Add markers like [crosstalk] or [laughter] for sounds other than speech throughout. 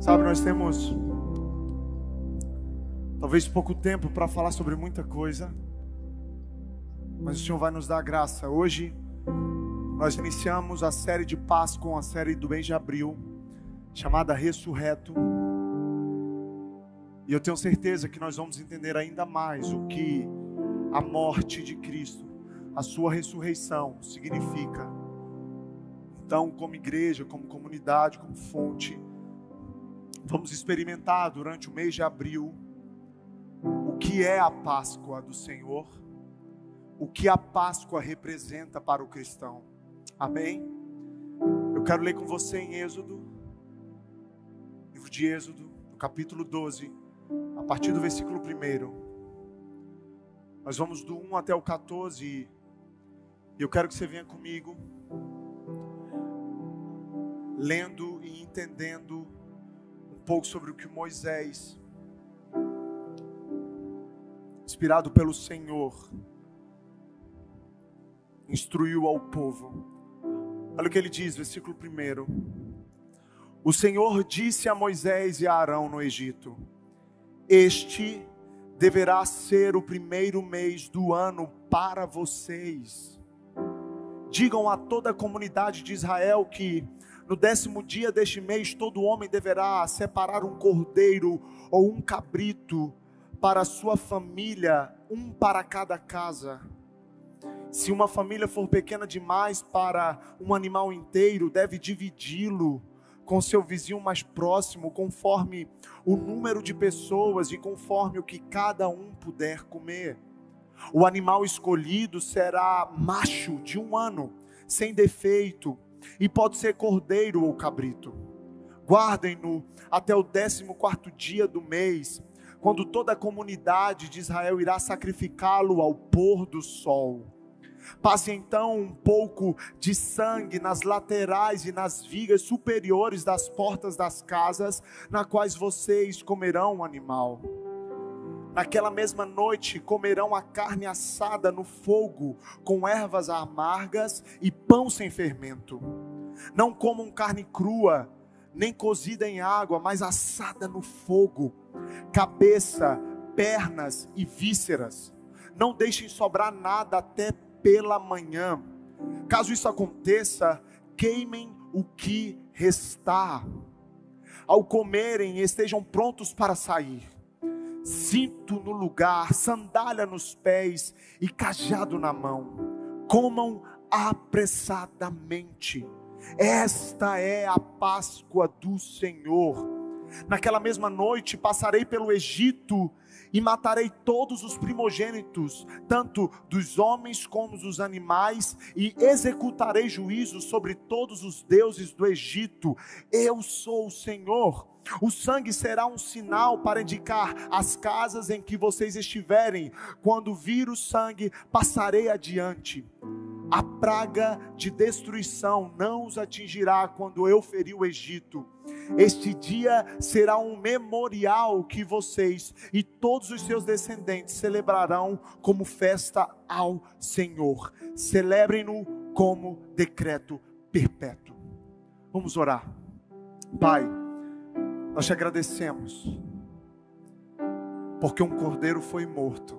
Sabe, nós temos talvez pouco tempo para falar sobre muita coisa, mas o Senhor vai nos dar graça. Hoje nós iniciamos a série de Páscoa, a série do mês de abril, chamada Ressurreto. E eu tenho certeza que nós vamos entender ainda mais o que a morte de Cristo, a sua ressurreição significa. Então, como igreja, como comunidade, como fonte, vamos experimentar durante o mês de abril o que é a Páscoa do Senhor, o que a Páscoa representa para o cristão. Amém? Eu quero ler com você em Êxodo, livro de Êxodo, no capítulo 12, a partir do versículo 1. Nós vamos do 1 até o 14 e eu quero que você venha comigo, lendo e entendendo pouco sobre o que Moisés, inspirado pelo Senhor, instruiu ao povo. Olha o que ele diz, versículo 1. O Senhor disse a Moisés e a Arão no Egito: Este deverá ser o primeiro mês do ano para vocês. Digam a toda a comunidade de Israel que no décimo dia deste mês todo homem deverá separar um cordeiro ou um cabrito para sua família, um para cada casa. Se uma família for pequena demais para um animal inteiro, deve dividi-lo com seu vizinho mais próximo, conforme o número de pessoas e conforme o que cada um puder comer. O animal escolhido será macho de um ano, sem defeito, e pode ser cordeiro ou cabrito. Guardem-no até o décimo quarto dia do mês, quando toda a comunidade de Israel irá sacrificá-lo ao pôr do sol. Passe então um pouco de sangue nas laterais e nas vigas superiores das portas das casas, na quais vocês comerão o animal. Naquela mesma noite comerão a carne assada no fogo, com ervas amargas e pão sem fermento. Não comam carne crua, nem cozida em água, mas assada no fogo, cabeça, pernas e vísceras. Não deixem sobrar nada até pela manhã. Caso isso aconteça, queimem o que restar. Ao comerem, estejam prontos para sair. Cinto no lugar, sandália nos pés e cajado na mão. Comam apressadamente. Esta é a Páscoa do Senhor. Naquela mesma noite passarei pelo Egito e matarei todos os primogênitos, tanto dos homens como dos animais, e executarei juízo sobre todos os deuses do Egito. Eu sou o Senhor. O sangue será um sinal para indicar as casas em que vocês estiverem. Quando vir o sangue, passarei adiante. A praga de destruição não os atingirá quando eu ferir o Egito. Este dia será um memorial que vocês e todos os seus descendentes celebrarão como festa ao Senhor. Celebrem-no como decreto perpétuo. Vamos orar. Pai, nós te agradecemos, porque um cordeiro foi morto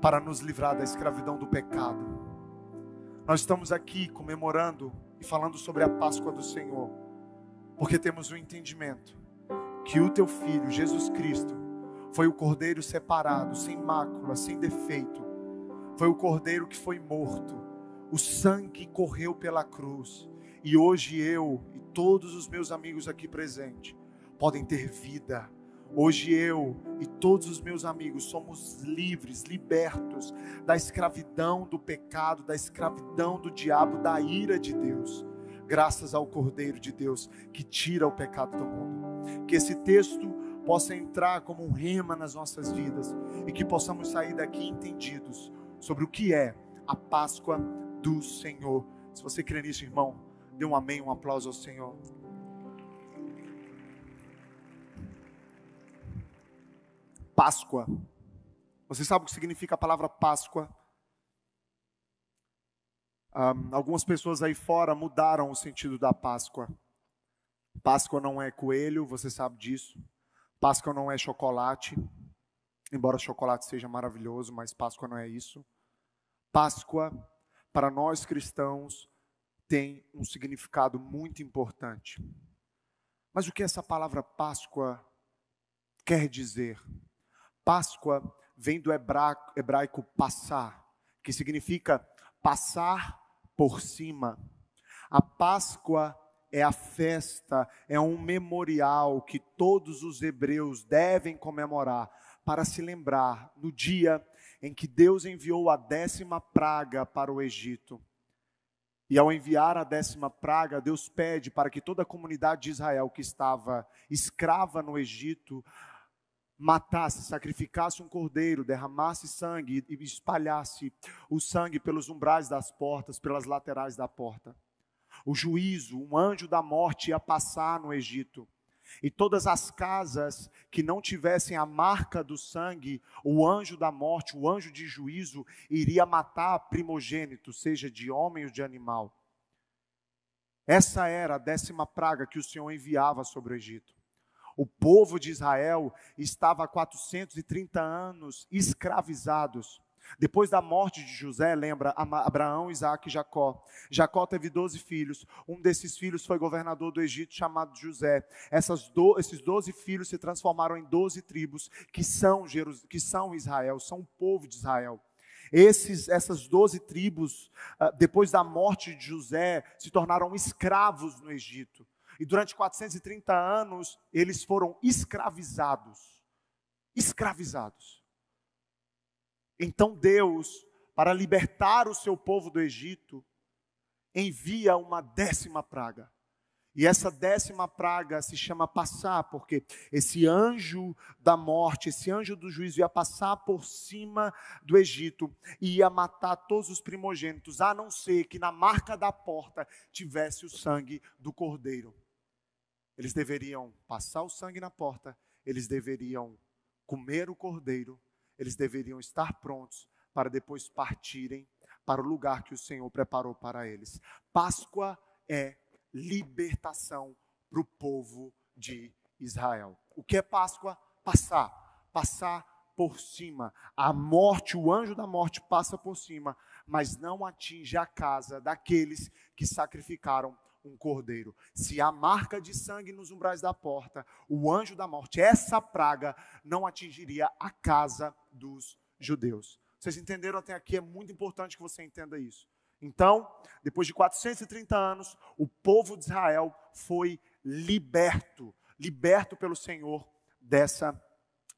para nos livrar da escravidão do pecado. Nós estamos aqui comemorando e falando sobre a Páscoa do Senhor, porque temos o um entendimento que o teu filho, Jesus Cristo, foi o cordeiro separado, sem mácula, sem defeito. Foi o cordeiro que foi morto. O sangue correu pela cruz. E hoje eu e todos os meus amigos aqui presentes podem ter vida. Hoje eu e todos os meus amigos somos livres, libertos da escravidão do pecado, da escravidão do diabo, da ira de Deus, graças ao Cordeiro de Deus que tira o pecado do mundo. Que esse texto possa entrar como um rema nas nossas vidas e que possamos sair daqui entendidos sobre o que é a Páscoa do Senhor. Se você crê nisso, irmão, dê um amém, um aplauso ao Senhor. Páscoa. Você sabe o que significa a palavra Páscoa? Um, algumas pessoas aí fora mudaram o sentido da Páscoa. Páscoa não é coelho, você sabe disso. Páscoa não é chocolate, embora chocolate seja maravilhoso, mas Páscoa não é isso. Páscoa, para nós cristãos, tem um significado muito importante. Mas o que essa palavra Páscoa quer dizer? Páscoa vem do hebraico, hebraico passar, que significa passar por cima. A Páscoa é a festa, é um memorial que todos os hebreus devem comemorar para se lembrar no dia em que Deus enviou a décima praga para o Egito. E ao enviar a décima praga, Deus pede para que toda a comunidade de Israel que estava escrava no Egito matasse, sacrificasse um cordeiro, derramasse sangue e espalhasse o sangue pelos umbrais das portas, pelas laterais da porta o juízo, um anjo da morte ia passar no Egito. E todas as casas que não tivessem a marca do sangue, o anjo da morte, o anjo de juízo, iria matar primogênito, seja de homem ou de animal. Essa era a décima praga que o Senhor enviava sobre o Egito. O povo de Israel estava há 430 anos escravizados. Depois da morte de José, lembra Abraão, Isaac e Jacó. Jacó teve 12 filhos. Um desses filhos foi governador do Egito, chamado José. Do, esses 12 filhos se transformaram em 12 tribos, que são, Jerus, que são Israel, são o povo de Israel. Esses, essas 12 tribos, ah, depois da morte de José, se tornaram escravos no Egito. E durante 430 anos, eles foram escravizados. Escravizados. Então Deus, para libertar o seu povo do Egito, envia uma décima praga. E essa décima praga se chama passar, porque esse anjo da morte, esse anjo do juízo ia passar por cima do Egito e ia matar todos os primogênitos, a não ser que na marca da porta tivesse o sangue do cordeiro. Eles deveriam passar o sangue na porta, eles deveriam comer o cordeiro eles deveriam estar prontos para depois partirem para o lugar que o Senhor preparou para eles. Páscoa é libertação para o povo de Israel. O que é Páscoa? Passar. Passar por cima. A morte, o anjo da morte passa por cima, mas não atinge a casa daqueles que sacrificaram um cordeiro. Se há marca de sangue nos umbrais da porta, o anjo da morte, essa praga não atingiria a casa dos judeus. Vocês entenderam até aqui? É muito importante que você entenda isso. Então, depois de 430 anos, o povo de Israel foi liberto, liberto pelo Senhor dessa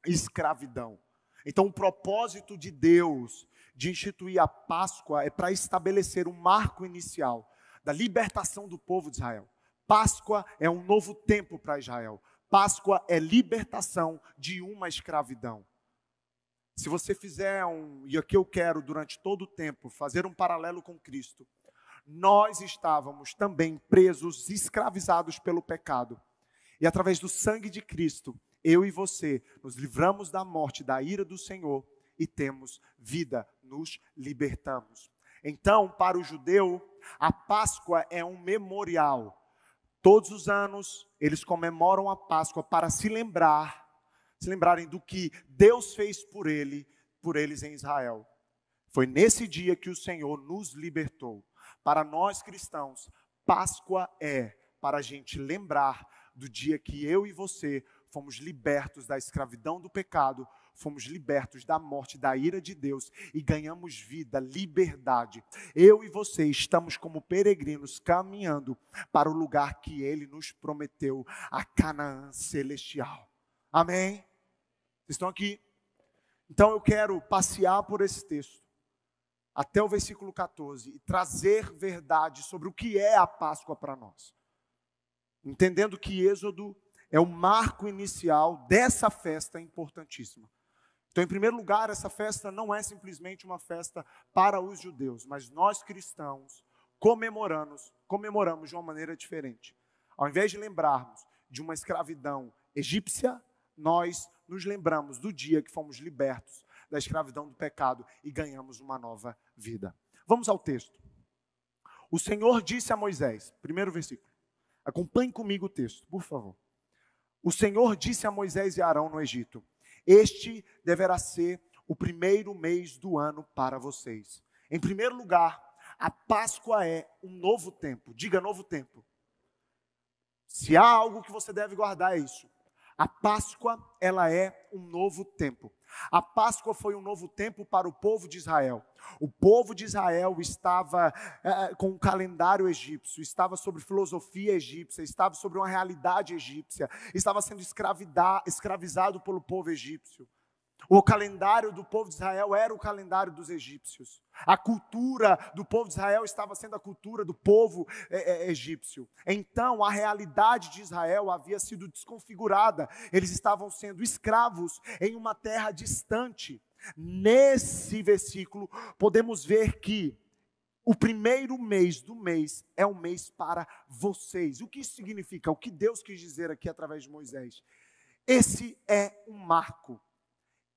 escravidão. Então, o propósito de Deus de instituir a Páscoa é para estabelecer um marco inicial da libertação do povo de Israel. Páscoa é um novo tempo para Israel. Páscoa é libertação de uma escravidão. Se você fizer um, e aqui eu quero durante todo o tempo fazer um paralelo com Cristo, nós estávamos também presos, escravizados pelo pecado. E através do sangue de Cristo, eu e você nos livramos da morte, da ira do Senhor e temos vida, nos libertamos. Então, para o judeu, a Páscoa é um memorial. Todos os anos eles comemoram a Páscoa para se lembrar, se lembrarem do que Deus fez por ele, por eles em Israel. Foi nesse dia que o Senhor nos libertou. Para nós cristãos, Páscoa é para a gente lembrar do dia que eu e você fomos libertos da escravidão do pecado, fomos libertos da morte, da ira de Deus e ganhamos vida, liberdade. Eu e você estamos como peregrinos caminhando para o lugar que ele nos prometeu, a Canaã celestial. Amém? Estão aqui? Então eu quero passear por esse texto até o versículo 14 e trazer verdade sobre o que é a Páscoa para nós. Entendendo que Êxodo é o marco inicial dessa festa importantíssima. Então, em primeiro lugar, essa festa não é simplesmente uma festa para os judeus, mas nós cristãos comemoramos, comemoramos de uma maneira diferente. Ao invés de lembrarmos de uma escravidão egípcia, nós nos lembramos do dia que fomos libertos da escravidão do pecado e ganhamos uma nova vida. Vamos ao texto. O Senhor disse a Moisés, primeiro versículo. Acompanhe comigo o texto, por favor. O Senhor disse a Moisés e Arão no Egito: Este deverá ser o primeiro mês do ano para vocês. Em primeiro lugar, a Páscoa é um novo tempo. Diga novo tempo. Se há algo que você deve guardar é isso. A Páscoa, ela é um novo tempo. A Páscoa foi um novo tempo para o povo de Israel. O povo de Israel estava é, com o calendário egípcio, estava sobre filosofia egípcia, estava sobre uma realidade egípcia, estava sendo escravizado pelo povo egípcio. O calendário do povo de Israel era o calendário dos egípcios. A cultura do povo de Israel estava sendo a cultura do povo é, é, egípcio. Então, a realidade de Israel havia sido desconfigurada. Eles estavam sendo escravos em uma terra distante. Nesse versículo, podemos ver que o primeiro mês do mês é um mês para vocês. O que isso significa? O que Deus quis dizer aqui através de Moisés? Esse é um marco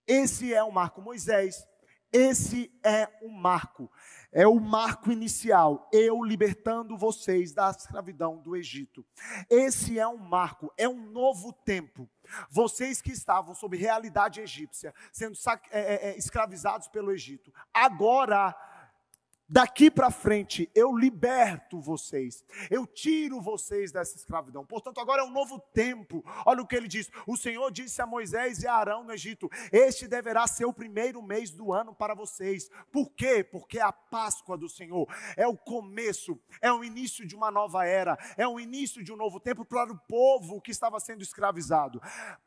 esse é o marco Moisés. Esse é o marco. É o marco inicial. Eu libertando vocês da escravidão do Egito. Esse é um marco. É um novo tempo. Vocês que estavam sob realidade egípcia, sendo é, é, é, escravizados pelo Egito, agora Daqui para frente eu liberto vocês, eu tiro vocês dessa escravidão. Portanto, agora é um novo tempo. Olha o que ele diz: O Senhor disse a Moisés e a Arão no Egito: Este deverá ser o primeiro mês do ano para vocês. Por quê? Porque é a Páscoa do Senhor é o começo, é o início de uma nova era, é o início de um novo tempo para o povo que estava sendo escravizado.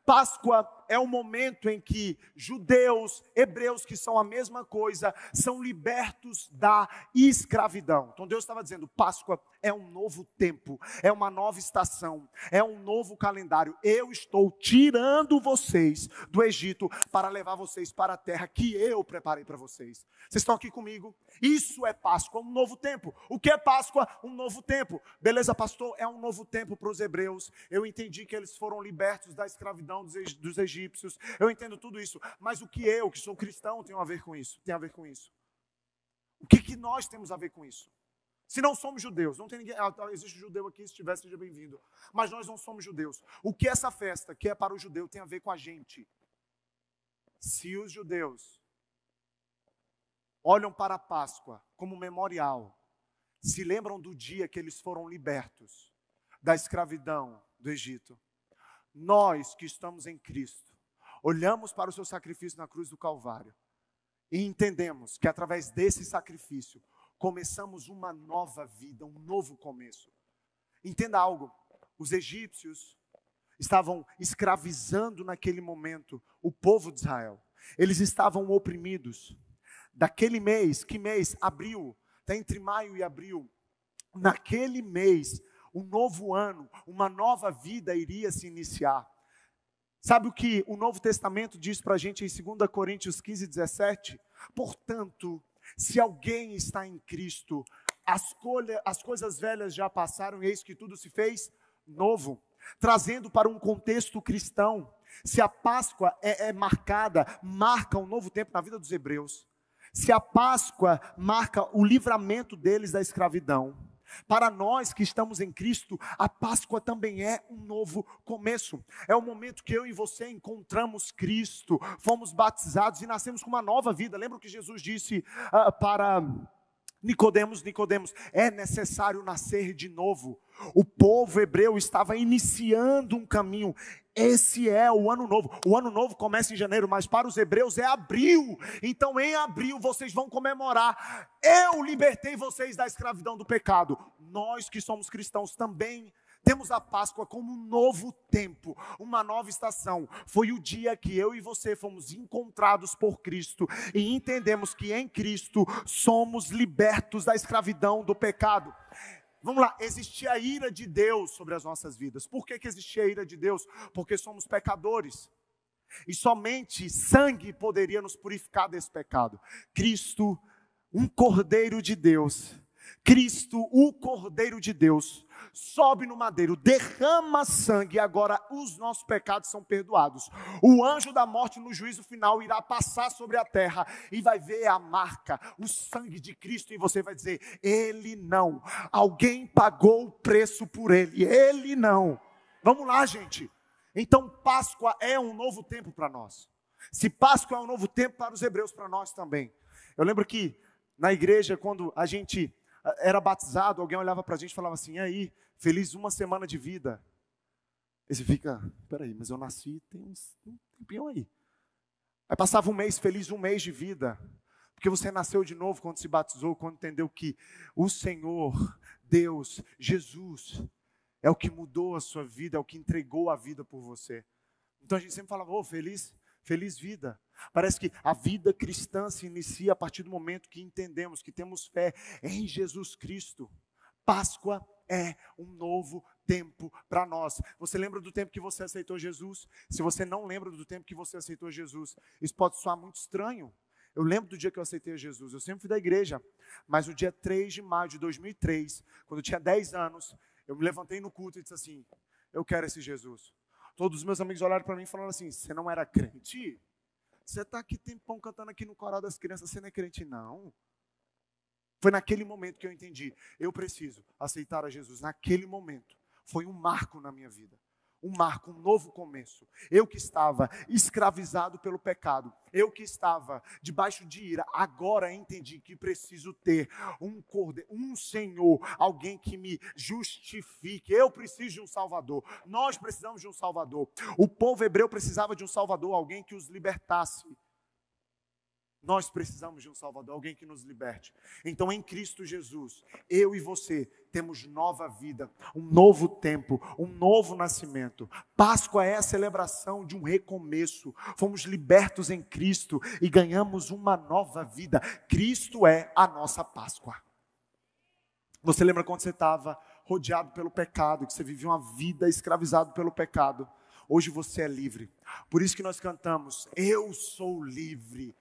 Páscoa é o momento em que judeus, hebreus, que são a mesma coisa, são libertos da escravidão. Então Deus estava dizendo: Páscoa é um novo tempo, é uma nova estação, é um novo calendário. Eu estou tirando vocês do Egito para levar vocês para a terra que eu preparei para vocês. Vocês estão aqui comigo? Isso é Páscoa, um novo tempo. O que é Páscoa? Um novo tempo. Beleza, pastor? É um novo tempo para os hebreus. Eu entendi que eles foram libertos da escravidão dos egípcios. Eu entendo tudo isso. Mas o que eu, que sou cristão, tenho a ver com isso? Tem a ver com isso. O que, que nós temos a ver com isso? Se não somos judeus, não tem ninguém. Ah, tá, existe judeu aqui, se tiver, seja bem-vindo. Mas nós não somos judeus. O que essa festa, que é para o judeu, tem a ver com a gente? Se os judeus olham para a Páscoa como memorial, se lembram do dia que eles foram libertos da escravidão do Egito, nós que estamos em Cristo, olhamos para o seu sacrifício na cruz do Calvário e entendemos que através desse sacrifício começamos uma nova vida, um novo começo. Entenda algo: os egípcios estavam escravizando naquele momento o povo de Israel. Eles estavam oprimidos. Daquele mês, que mês? Abril, está entre maio e abril. Naquele mês, um novo ano, uma nova vida iria se iniciar. Sabe o que o Novo Testamento diz para a gente em 2 Coríntios 15, 17? Portanto, se alguém está em Cristo, as, colha, as coisas velhas já passaram e eis que tudo se fez novo. Trazendo para um contexto cristão, se a Páscoa é, é marcada, marca um novo tempo na vida dos hebreus. Se a Páscoa marca o livramento deles da escravidão, para nós que estamos em Cristo, a Páscoa também é um novo começo. É o momento que eu e você encontramos Cristo, fomos batizados e nascemos com uma nova vida. Lembra o que Jesus disse uh, para Nicodemos, Nicodemos, é necessário nascer de novo. O povo hebreu estava iniciando um caminho. Esse é o ano novo. O ano novo começa em janeiro, mas para os hebreus é abril. Então, em abril, vocês vão comemorar. Eu libertei vocês da escravidão do pecado. Nós que somos cristãos também temos a Páscoa como um novo tempo, uma nova estação. Foi o dia que eu e você fomos encontrados por Cristo e entendemos que em Cristo somos libertos da escravidão do pecado. Vamos lá, existia a ira de Deus sobre as nossas vidas. Por que, que existia a ira de Deus? Porque somos pecadores. E somente sangue poderia nos purificar desse pecado. Cristo, um cordeiro de Deus, Cristo, o Cordeiro de Deus, sobe no madeiro, derrama sangue e agora os nossos pecados são perdoados. O anjo da morte no juízo final irá passar sobre a terra e vai ver a marca, o sangue de Cristo e você vai dizer: Ele não. Alguém pagou o preço por ele, ele não. Vamos lá, gente. Então, Páscoa é um novo tempo para nós. Se Páscoa é um novo tempo para os hebreus, para nós também. Eu lembro que na igreja, quando a gente era batizado, alguém olhava para a gente e falava assim: e aí, feliz uma semana de vida. E você fica, peraí, mas eu nasci tem um tempinho aí. Aí passava um mês, feliz um mês de vida. Porque você nasceu de novo quando se batizou, quando entendeu que o Senhor, Deus, Jesus, é o que mudou a sua vida, é o que entregou a vida por você. Então a gente sempre falava, oh, feliz, feliz vida. Parece que a vida cristã se inicia a partir do momento que entendemos que temos fé em Jesus Cristo. Páscoa é um novo tempo para nós. Você lembra do tempo que você aceitou Jesus? Se você não lembra do tempo que você aceitou Jesus, isso pode soar muito estranho. Eu lembro do dia que eu aceitei Jesus. Eu sempre fui da igreja, mas no dia 3 de maio de 2003, quando eu tinha 10 anos, eu me levantei no culto e disse assim: Eu quero esse Jesus. Todos os meus amigos olharam para mim e falaram assim: Você não era crente? Você está aqui tempão cantando aqui no coral das crianças, você não é crente, não. Foi naquele momento que eu entendi. Eu preciso aceitar a Jesus. Naquele momento. Foi um marco na minha vida um marco, um novo começo. Eu que estava escravizado pelo pecado, eu que estava debaixo de ira, agora entendi que preciso ter um cordeiro, um Senhor, alguém que me justifique. Eu preciso de um Salvador. Nós precisamos de um Salvador. O povo hebreu precisava de um Salvador, alguém que os libertasse. Nós precisamos de um Salvador, alguém que nos liberte. Então, em Cristo Jesus, eu e você temos nova vida, um novo tempo, um novo nascimento. Páscoa é a celebração de um recomeço. Fomos libertos em Cristo e ganhamos uma nova vida. Cristo é a nossa Páscoa. Você lembra quando você estava rodeado pelo pecado, que você vivia uma vida escravizado pelo pecado? Hoje você é livre. Por isso que nós cantamos: Eu sou livre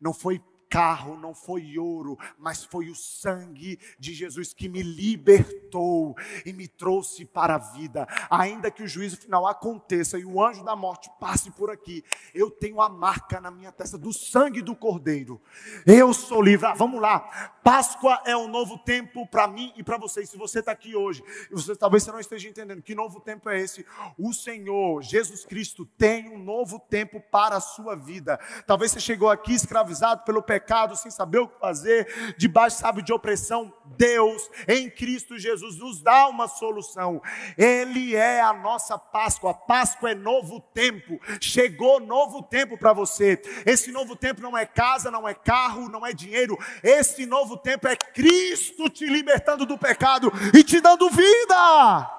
não foi carro, não foi ouro, mas foi o sangue de Jesus que me libertou e me trouxe para a vida. Ainda que o juízo final aconteça e o anjo da morte passe por aqui, eu tenho a marca na minha testa do sangue do Cordeiro. Eu sou livre. Ah, vamos lá. Páscoa é um novo tempo para mim e para você. se você está aqui hoje, você talvez você não esteja entendendo que novo tempo é esse, o Senhor Jesus Cristo tem um novo tempo para a sua vida. Talvez você chegou aqui escravizado pelo pecado sem saber o que fazer, debaixo, sabe, de opressão, Deus, em Cristo Jesus, nos dá uma solução. Ele é a nossa Páscoa. A Páscoa é novo tempo. Chegou novo tempo para você. Esse novo tempo não é casa, não é carro, não é dinheiro. Esse novo tempo é Cristo te libertando do pecado e te dando vida.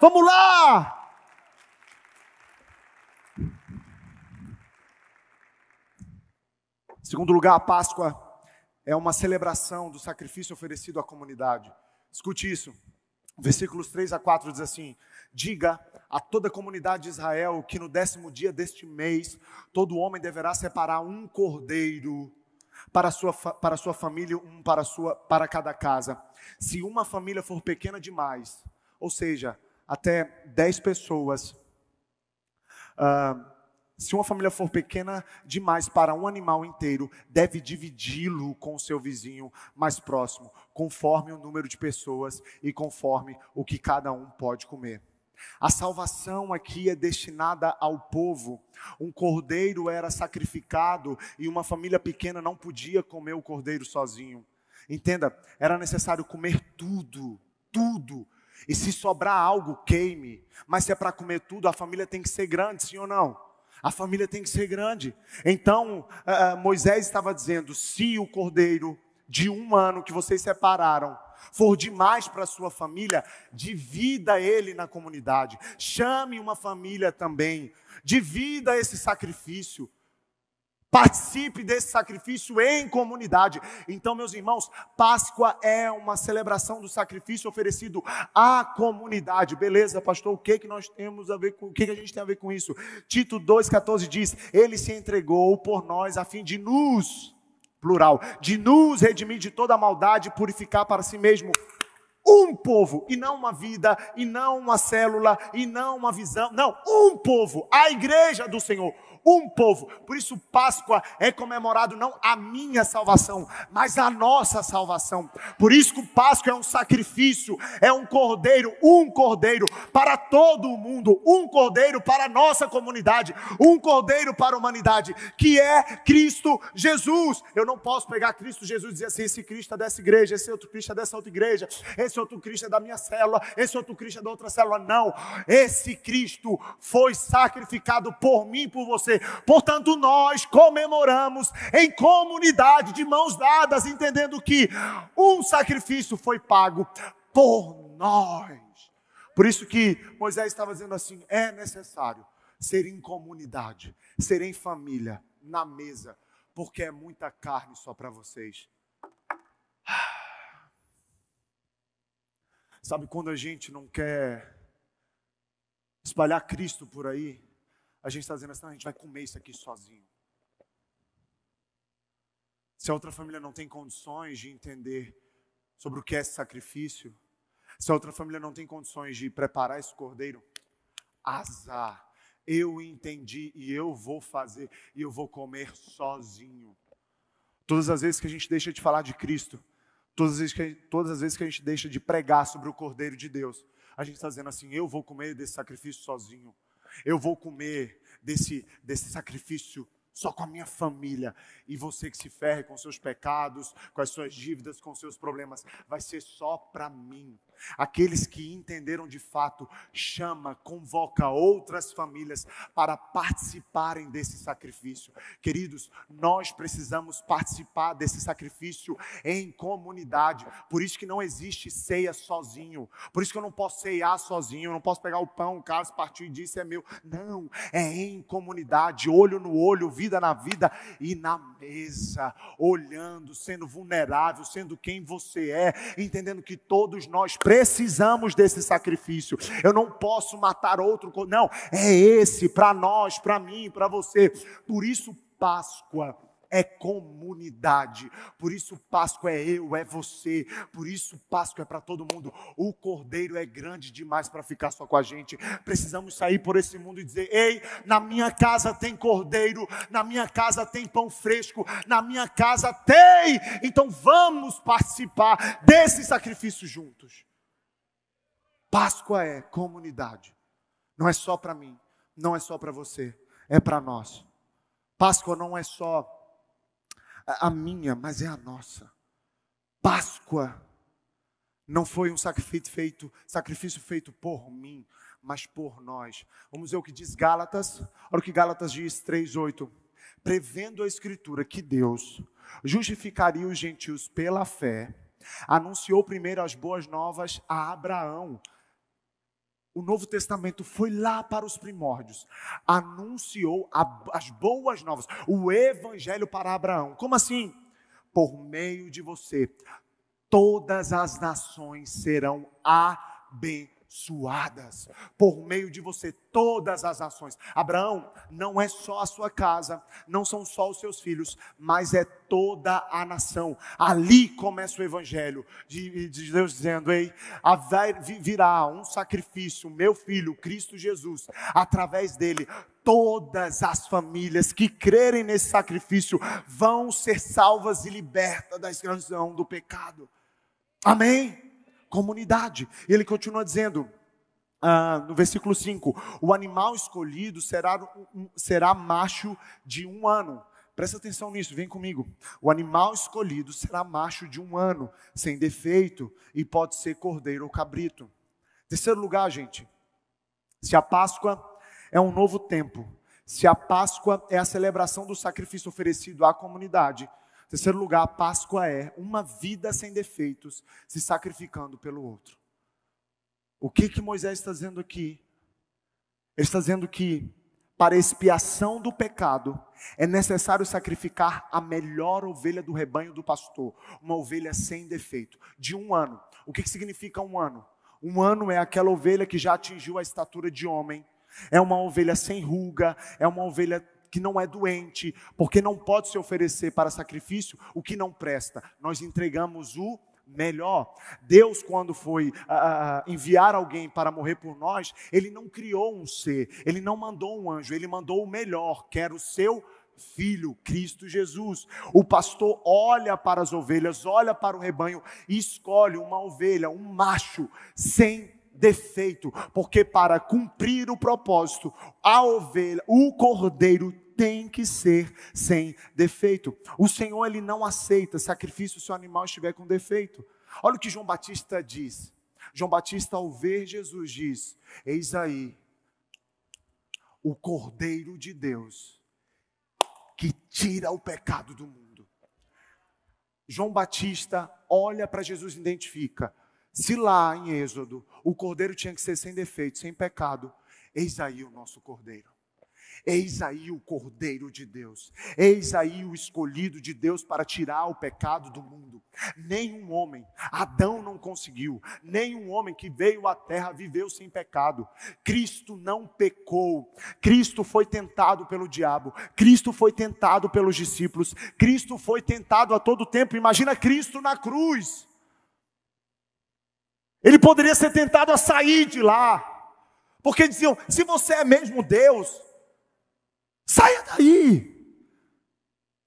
Vamos lá! Segundo lugar, a Páscoa é uma celebração do sacrifício oferecido à comunidade. Escute isso. Versículos 3 a 4 diz assim: Diga a toda a comunidade de Israel que no décimo dia deste mês, todo homem deverá separar um cordeiro para sua, para sua família, um para, sua, para cada casa. Se uma família for pequena demais, ou seja, até 10 pessoas, uh, se uma família for pequena demais para um animal inteiro, deve dividi-lo com o seu vizinho mais próximo, conforme o número de pessoas e conforme o que cada um pode comer. A salvação aqui é destinada ao povo. Um cordeiro era sacrificado e uma família pequena não podia comer o cordeiro sozinho. Entenda, era necessário comer tudo, tudo. E se sobrar algo, queime. Mas se é para comer tudo, a família tem que ser grande, sim ou não? A família tem que ser grande. Então, uh, Moisés estava dizendo: se o cordeiro de um ano que vocês separaram for demais para sua família, divida ele na comunidade. Chame uma família também. Divida esse sacrifício. Participe desse sacrifício em comunidade. Então, meus irmãos, Páscoa é uma celebração do sacrifício oferecido à comunidade. Beleza, pastor? O que que nós temos a ver com o que, que a gente tem a ver com isso? Tito 2,14 diz: Ele se entregou por nós a fim de nos plural, de nos redimir de toda maldade e purificar para si mesmo um povo, e não uma vida, e não uma célula, e não uma visão, não, um povo, a igreja do Senhor um povo. Por isso, Páscoa é comemorado não a minha salvação, mas a nossa salvação. Por isso que Páscoa é um sacrifício, é um cordeiro, um cordeiro para todo o mundo, um cordeiro para a nossa comunidade, um cordeiro para a humanidade, que é Cristo Jesus. Eu não posso pegar Cristo Jesus e dizer assim: esse Cristo é dessa igreja, esse outro Cristo é dessa outra igreja, esse outro Cristo é da minha célula, esse outro Cristo é da outra célula. Não, esse Cristo foi sacrificado por mim, por você você. Portanto, nós comemoramos em comunidade, de mãos dadas, entendendo que um sacrifício foi pago por nós. Por isso que Moisés estava dizendo assim: é necessário ser em comunidade, ser em família, na mesa, porque é muita carne só para vocês. [sighs] Sabe quando a gente não quer espalhar Cristo por aí? A gente está dizendo assim, a gente vai comer isso aqui sozinho. Se a outra família não tem condições de entender sobre o que é esse sacrifício, se a outra família não tem condições de preparar esse cordeiro, azar. Eu entendi e eu vou fazer e eu vou comer sozinho. Todas as vezes que a gente deixa de falar de Cristo, todas as vezes que, todas as vezes que a gente deixa de pregar sobre o Cordeiro de Deus, a gente está dizendo assim: eu vou comer desse sacrifício sozinho. Eu vou comer desse, desse sacrifício só com a minha família. E você que se ferre com seus pecados, com as suas dívidas, com seus problemas, vai ser só para mim. Aqueles que entenderam de fato, chama, convoca outras famílias para participarem desse sacrifício. Queridos, nós precisamos participar desse sacrifício em comunidade. Por isso que não existe ceia sozinho. Por isso que eu não posso ceiar sozinho, eu não posso pegar o pão, o caso partiu e disse é meu. Não, é em comunidade, olho no olho, vida na vida e na mesa, olhando, sendo vulnerável, sendo quem você é, entendendo que todos nós precisamos precisamos desse sacrifício. Eu não posso matar outro. Não, é esse para nós, para mim, para você. Por isso, Páscoa é comunidade. Por isso, Páscoa é eu, é você. Por isso, Páscoa é para todo mundo. O cordeiro é grande demais para ficar só com a gente. Precisamos sair por esse mundo e dizer: ei, na minha casa tem cordeiro, na minha casa tem pão fresco, na minha casa tem. Então vamos participar desse sacrifício juntos. Páscoa é comunidade. Não é só para mim, não é só para você, é para nós. Páscoa não é só a minha, mas é a nossa. Páscoa não foi um sacrifício feito, sacrifício feito por mim, mas por nós. Vamos ver o que diz Gálatas. Olha o que Gálatas diz 3:8. Prevendo a escritura que Deus justificaria os gentios pela fé, anunciou primeiro as boas novas a Abraão, o Novo Testamento foi lá para os primórdios, anunciou as boas novas, o Evangelho para Abraão. Como assim? Por meio de você, todas as nações serão abençoadas abençoadas por meio de você todas as nações. Abraão não é só a sua casa, não são só os seus filhos, mas é toda a nação. Ali começa o evangelho de, de Deus dizendo: "Ei, virá um sacrifício, meu filho, Cristo Jesus, através dele todas as famílias que crerem nesse sacrifício vão ser salvas e libertas da escravidão do pecado." Amém comunidade. Ele continua dizendo, ah, no versículo 5: O animal escolhido será, será macho de um ano. Presta atenção nisso, vem comigo. O animal escolhido será macho de um ano, sem defeito, e pode ser cordeiro ou cabrito. Terceiro lugar, gente. Se a Páscoa é um novo tempo, se a Páscoa é a celebração do sacrifício oferecido à comunidade, Terceiro lugar, a Páscoa é uma vida sem defeitos, se sacrificando pelo outro. O que que Moisés está dizendo aqui? Ele está dizendo que para expiação do pecado é necessário sacrificar a melhor ovelha do rebanho do pastor, uma ovelha sem defeito, de um ano. O que, que significa um ano? Um ano é aquela ovelha que já atingiu a estatura de homem, é uma ovelha sem ruga, é uma ovelha que não é doente, porque não pode se oferecer para sacrifício o que não presta. Nós entregamos o melhor. Deus, quando foi uh, enviar alguém para morrer por nós, Ele não criou um ser, Ele não mandou um anjo, Ele mandou o melhor, que era o seu filho, Cristo Jesus. O pastor olha para as ovelhas, olha para o rebanho e escolhe uma ovelha, um macho, sem defeito, porque para cumprir o propósito, a ovelha, o cordeiro tem que ser sem defeito. O Senhor ele não aceita sacrifício se o animal estiver com defeito. Olha o que João Batista diz. João Batista, ao ver Jesus, diz: Eis aí o Cordeiro de Deus que tira o pecado do mundo. João Batista olha para Jesus e identifica: se lá em Êxodo o cordeiro tinha que ser sem defeito, sem pecado, eis aí o nosso cordeiro. Eis aí o Cordeiro de Deus, eis aí o escolhido de Deus para tirar o pecado do mundo. Nenhum homem, Adão não conseguiu, nenhum homem que veio à terra viveu sem pecado. Cristo não pecou, Cristo foi tentado pelo diabo, Cristo foi tentado pelos discípulos, Cristo foi tentado a todo tempo. Imagina Cristo na cruz. Ele poderia ser tentado a sair de lá, porque diziam: se você é mesmo Deus, Saia daí.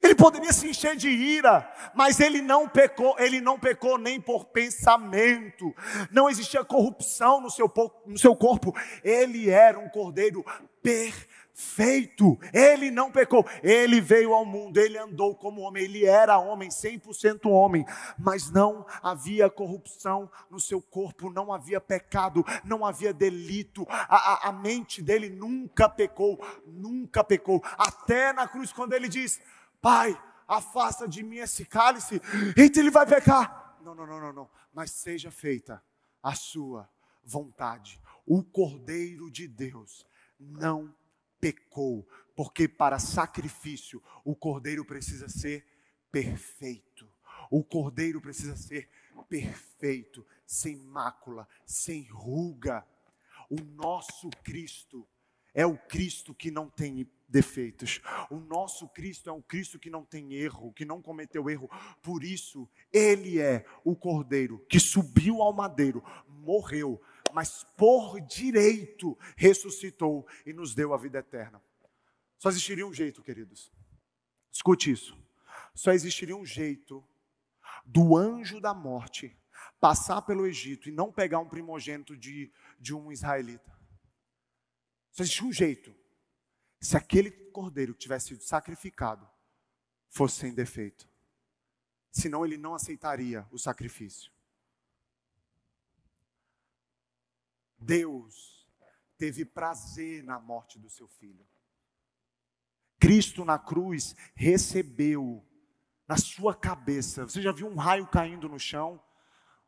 Ele poderia se encher de ira, mas ele não pecou, ele não pecou nem por pensamento. Não existia corrupção no seu, no seu corpo. Ele era um cordeiro perfeito feito. Ele não pecou. Ele veio ao mundo, ele andou como homem, ele era homem, 100% homem, mas não havia corrupção no seu corpo, não havia pecado, não havia delito. A, a, a mente dele nunca pecou, nunca pecou. Até na cruz, quando ele diz: Pai, afasta de mim esse cálice, então ele vai pecar. Não, não, não, não, não. Mas seja feita a sua vontade. O Cordeiro de Deus não pecou, porque para sacrifício o cordeiro precisa ser perfeito. O cordeiro precisa ser perfeito, sem mácula, sem ruga. O nosso Cristo é o Cristo que não tem defeitos. O nosso Cristo é um Cristo que não tem erro, que não cometeu erro. Por isso, ele é o cordeiro que subiu ao madeiro, morreu, mas por direito ressuscitou e nos deu a vida eterna. Só existiria um jeito, queridos. Escute isso. Só existiria um jeito do anjo da morte passar pelo Egito e não pegar um primogênito de, de um israelita. Só existia um jeito. Se aquele cordeiro que tivesse sido sacrificado fosse sem defeito. Senão ele não aceitaria o sacrifício. Deus teve prazer na morte do seu filho. Cristo na cruz recebeu na sua cabeça. Você já viu um raio caindo no chão?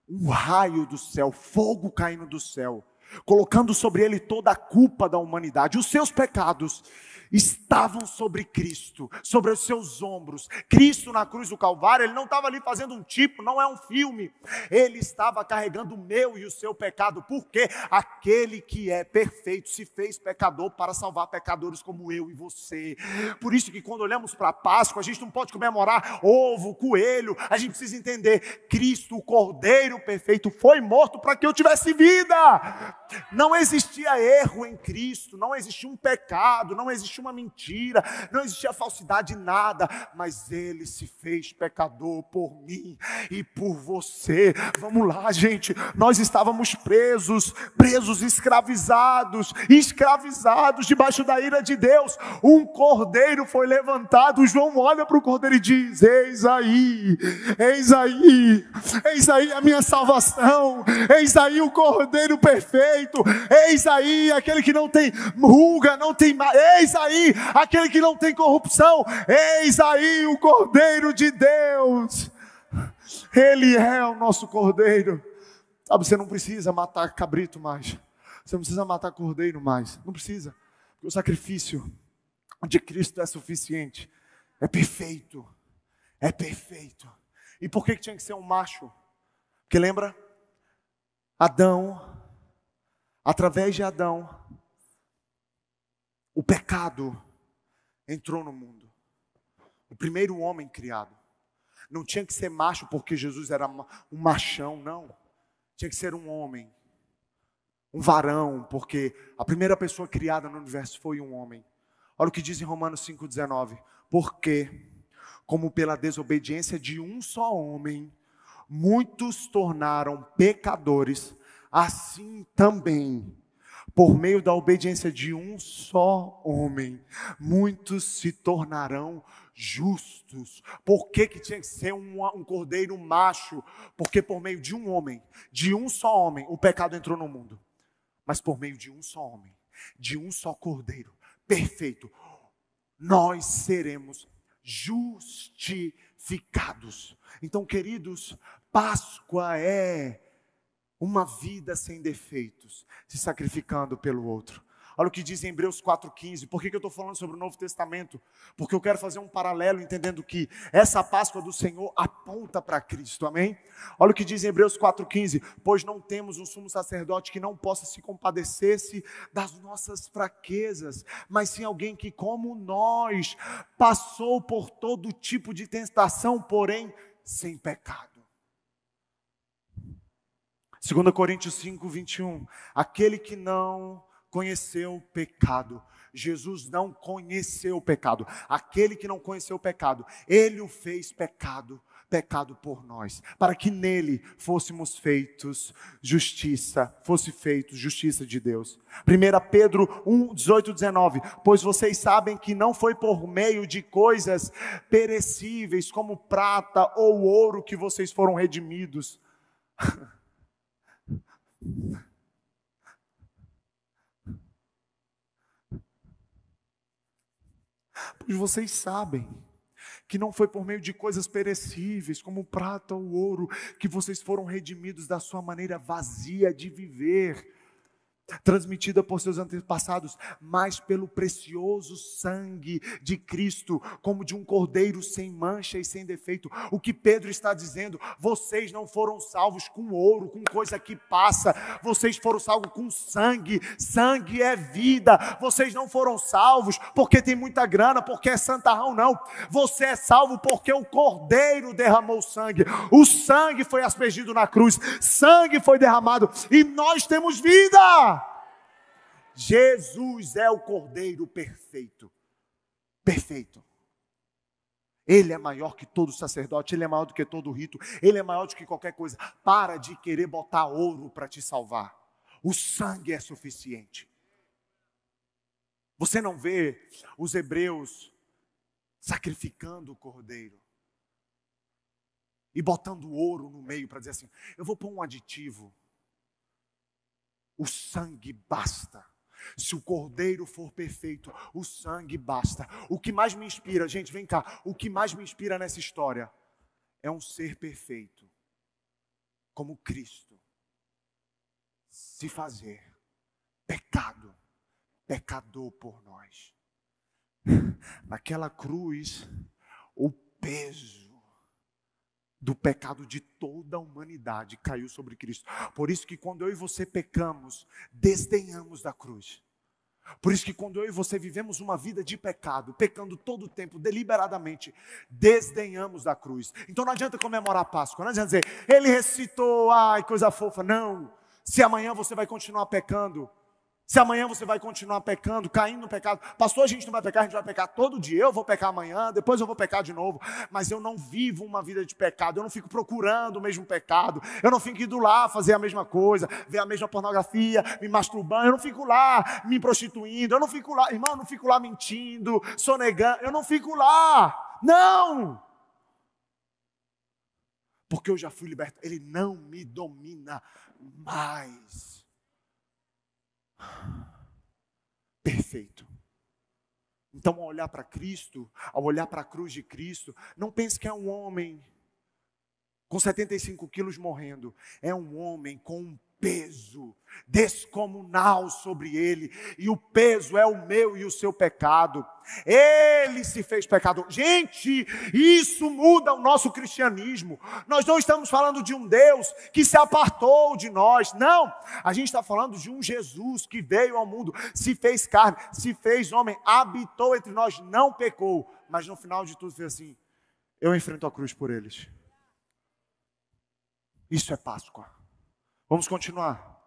Um raio do céu, fogo caindo do céu, colocando sobre ele toda a culpa da humanidade, os seus pecados estavam sobre Cristo, sobre os seus ombros. Cristo na cruz do Calvário, ele não estava ali fazendo um tipo, não é um filme. Ele estava carregando o meu e o seu pecado, porque aquele que é perfeito se fez pecador para salvar pecadores como eu e você. Por isso que quando olhamos para a Páscoa, a gente não pode comemorar ovo, coelho, a gente precisa entender: Cristo, o Cordeiro perfeito, foi morto para que eu tivesse vida. Não existia erro em Cristo, não existia um pecado, não existia uma mentira, não existia falsidade, nada, mas ele se fez pecador por mim e por você. Vamos lá, gente, nós estávamos presos, presos, escravizados, escravizados debaixo da ira de Deus. Um cordeiro foi levantado. João olha para o cordeiro e diz: Eis aí, eis aí, eis aí a minha salvação, eis aí o cordeiro perfeito, eis aí aquele que não tem ruga, não tem, eis aí aquele que não tem corrupção, eis aí o Cordeiro de Deus. Ele é o nosso Cordeiro. Sabe, você não precisa matar cabrito mais. Você não precisa matar cordeiro mais. Não precisa. Porque o sacrifício de Cristo é suficiente. É perfeito. É perfeito. E por que tinha que ser um macho? Porque lembra? Adão, através de Adão, o pecado entrou no mundo. O primeiro homem criado. Não tinha que ser macho porque Jesus era um machão, não. Tinha que ser um homem, um varão, porque a primeira pessoa criada no universo foi um homem. Olha o que diz em Romanos 5,19. Porque, como pela desobediência de um só homem, muitos tornaram pecadores, assim também por meio da obediência de um só homem, muitos se tornarão justos. Por que, que tinha que ser um, um, cordeiro macho? Porque por meio de um homem, de um só homem, o pecado entrou no mundo. Mas por meio de um só homem, de um só cordeiro, perfeito, nós seremos justificados. Então, queridos, Páscoa é uma vida sem defeitos, se sacrificando pelo outro. Olha o que diz em Hebreus 4,15. Por que, que eu estou falando sobre o Novo Testamento? Porque eu quero fazer um paralelo, entendendo que essa Páscoa do Senhor aponta para Cristo, amém? Olha o que diz em Hebreus 4,15. Pois não temos um sumo sacerdote que não possa se compadecer-se das nossas fraquezas, mas sim alguém que, como nós, passou por todo tipo de tentação, porém sem pecado. 2 Coríntios 5, 21. Aquele que não conheceu o pecado. Jesus não conheceu o pecado. Aquele que não conheceu o pecado, ele o fez pecado, pecado por nós, para que nele fôssemos feitos justiça, fosse feito justiça de Deus. 1 Pedro 1, 18, 19. Pois vocês sabem que não foi por meio de coisas perecíveis, como prata ou ouro, que vocês foram redimidos. [laughs] Pois vocês sabem que não foi por meio de coisas perecíveis, como prata ou ouro, que vocês foram redimidos da sua maneira vazia de viver transmitida por seus antepassados, mas pelo precioso sangue de Cristo, como de um cordeiro sem mancha e sem defeito. O que Pedro está dizendo, vocês não foram salvos com ouro, com coisa que passa, vocês foram salvos com sangue. Sangue é vida. Vocês não foram salvos porque tem muita grana, porque é santarrão, não. Você é salvo porque o cordeiro derramou sangue. O sangue foi aspergido na cruz, sangue foi derramado e nós temos vida. Jesus é o Cordeiro perfeito. Perfeito. Ele é maior que todo sacerdote, ele é maior do que todo rito, ele é maior do que qualquer coisa. Para de querer botar ouro para te salvar. O sangue é suficiente. Você não vê os hebreus sacrificando o cordeiro e botando ouro no meio para dizer assim: eu vou pôr um aditivo. O sangue basta. Se o cordeiro for perfeito, o sangue basta. O que mais me inspira, gente, vem cá. O que mais me inspira nessa história é um ser perfeito, como Cristo, se fazer pecado, pecador por nós. [laughs] Naquela cruz, o peso do pecado de toda a humanidade caiu sobre Cristo. Por isso que quando eu e você pecamos, desdenhamos da cruz. Por isso que quando eu e você vivemos uma vida de pecado, pecando todo o tempo, deliberadamente, desdenhamos da cruz. Então não adianta comemorar a Páscoa, não adianta dizer, ele ressuscitou, ai, coisa fofa. Não. Se amanhã você vai continuar pecando, se amanhã você vai continuar pecando, caindo no pecado, pastor, a gente não vai pecar, a gente vai pecar todo dia. Eu vou pecar amanhã, depois eu vou pecar de novo, mas eu não vivo uma vida de pecado, eu não fico procurando o mesmo pecado, eu não fico indo lá fazer a mesma coisa, ver a mesma pornografia, me masturbando, eu não fico lá me prostituindo, eu não fico lá, irmão, eu não fico lá mentindo, sonegando, eu não fico lá, não! Porque eu já fui liberto, ele não me domina mais. Perfeito. Então, ao olhar para Cristo, ao olhar para a cruz de Cristo, não pense que é um homem com 75 quilos morrendo. É um homem com um peso descomunal sobre ele, e o peso é o meu e o seu pecado. Ele se fez pecador. Gente, isso muda o nosso cristianismo. Nós não estamos falando de um Deus que se apartou de nós, não. A gente está falando de um Jesus que veio ao mundo, se fez carne, se fez homem, habitou entre nós, não pecou, mas no final de tudo fez assim: eu enfrento a cruz por eles. Isso é Páscoa. Vamos continuar.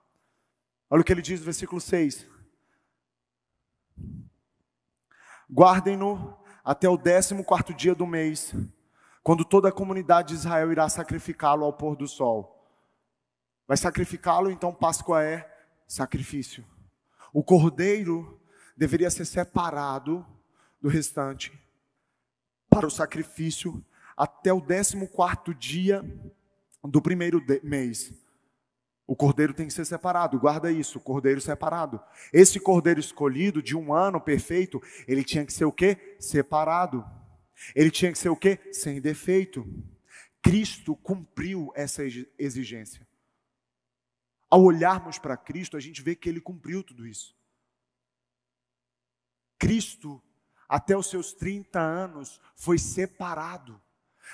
Olha o que ele diz no versículo 6. Guardem-no até o décimo quarto dia do mês, quando toda a comunidade de Israel irá sacrificá-lo ao pôr do sol. Vai sacrificá-lo, então Páscoa é sacrifício. O cordeiro deveria ser separado do restante para o sacrifício até o décimo quarto dia do primeiro mês. O cordeiro tem que ser separado, guarda isso, cordeiro separado. Esse cordeiro escolhido de um ano perfeito, ele tinha que ser o quê? Separado. Ele tinha que ser o quê? Sem defeito. Cristo cumpriu essa exigência. Ao olharmos para Cristo, a gente vê que ele cumpriu tudo isso. Cristo, até os seus 30 anos, foi separado.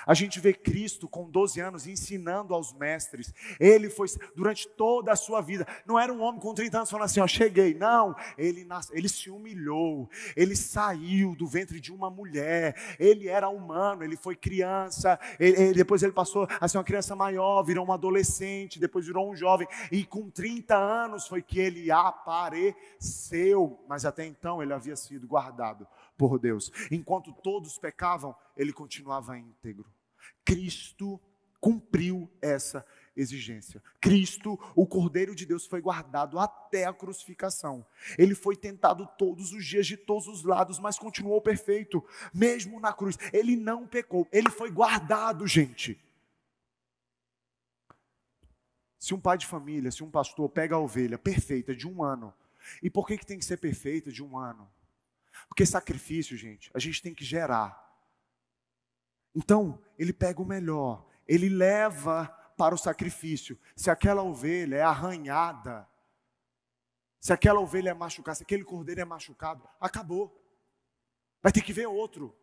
A gente vê Cristo com 12 anos ensinando aos mestres. Ele foi durante toda a sua vida. Não era um homem com 30 anos falando assim, ó, cheguei. Não, ele, ele se humilhou. Ele saiu do ventre de uma mulher. Ele era humano, ele foi criança. Ele, ele, depois ele passou a ser uma criança maior, virou um adolescente, depois virou um jovem. E com 30 anos foi que ele apareceu. Mas até então ele havia sido guardado por Deus. Enquanto todos pecavam, ele continuava íntegro. Cristo cumpriu essa exigência. Cristo, o Cordeiro de Deus, foi guardado até a crucificação. Ele foi tentado todos os dias, de todos os lados, mas continuou perfeito, mesmo na cruz. Ele não pecou, ele foi guardado, gente. Se um pai de família, se um pastor pega a ovelha perfeita de um ano, e por que, que tem que ser perfeita de um ano? Porque sacrifício, gente, a gente tem que gerar. Então, ele pega o melhor, ele leva para o sacrifício. Se aquela ovelha é arranhada, se aquela ovelha é machucada, se aquele cordeiro é machucado, acabou. Vai ter que ver outro.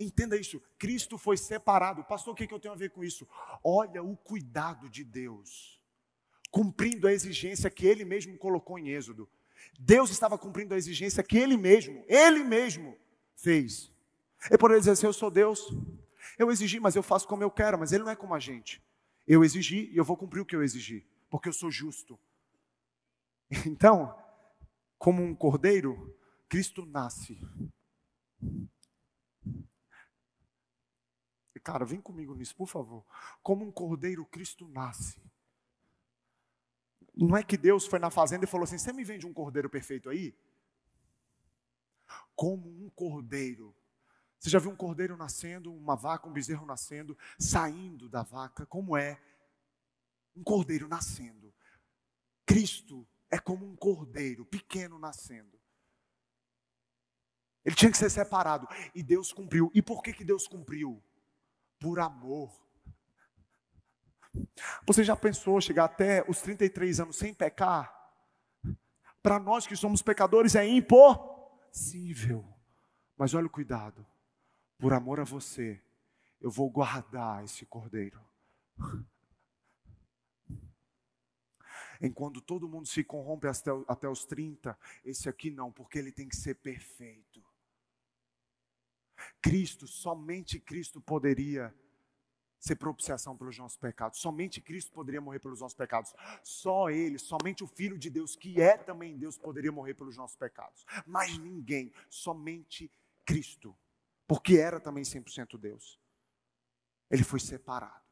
Entenda isso. Cristo foi separado. Pastor, o que eu tenho a ver com isso? Olha o cuidado de Deus, cumprindo a exigência que ele mesmo colocou em Êxodo. Deus estava cumprindo a exigência que Ele mesmo, Ele mesmo fez. Ele poderia dizer assim: Eu sou Deus, eu exigi, mas eu faço como eu quero, mas Ele não é como a gente. Eu exigi e eu vou cumprir o que eu exigi, porque eu sou justo. [laughs] Então, como um cordeiro, Cristo nasce. Cara, vem comigo nisso, por favor. Como um cordeiro, Cristo nasce. Não é que Deus foi na fazenda e falou assim: Você me vende um cordeiro perfeito aí? Como um cordeiro. Você já viu um cordeiro nascendo, uma vaca, um bezerro nascendo, saindo da vaca? Como é um cordeiro nascendo? Cristo é como um cordeiro pequeno nascendo. Ele tinha que ser separado. E Deus cumpriu. E por que, que Deus cumpriu? Por amor. Você já pensou chegar até os 33 anos sem pecar? Para nós que somos pecadores é impossível. Mas olha o cuidado. Por amor a você, eu vou guardar esse cordeiro. Enquanto todo mundo se corrompe até, até os 30, esse aqui não, porque ele tem que ser perfeito. Cristo, somente Cristo poderia ser propiciação pelos nossos pecados. Somente Cristo poderia morrer pelos nossos pecados. Só Ele, somente o Filho de Deus, que é também Deus, poderia morrer pelos nossos pecados. Mas ninguém, somente Cristo, porque era também 100% Deus. Ele foi separado.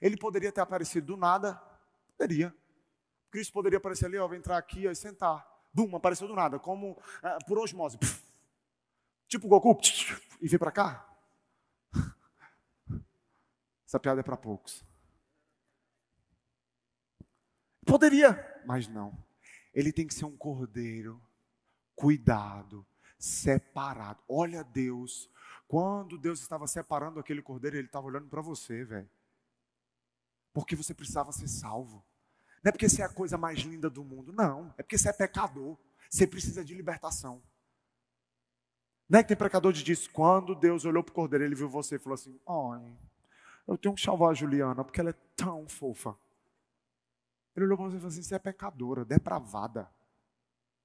Ele poderia ter aparecido do nada? Poderia. Cristo poderia aparecer ali, ó, entrar aqui ó, e sentar. Bum, apareceu do nada, como ah, por osmose. Pff. Tipo Goku, e vir para cá. Essa piada é para poucos. Poderia, mas não. Ele tem que ser um cordeiro, cuidado, separado. Olha Deus. Quando Deus estava separando aquele cordeiro, ele estava olhando para você, velho. Porque você precisava ser salvo. Não é porque você é a coisa mais linda do mundo, não. É porque você é pecador. Você precisa de libertação. Não é que tem pecador que diz, quando Deus olhou para o cordeiro, ele viu você e falou assim: Ai, eu tenho que salvar a Juliana, porque ela é tão fofa. Ele olhou para você e falou assim: Você é pecadora, depravada.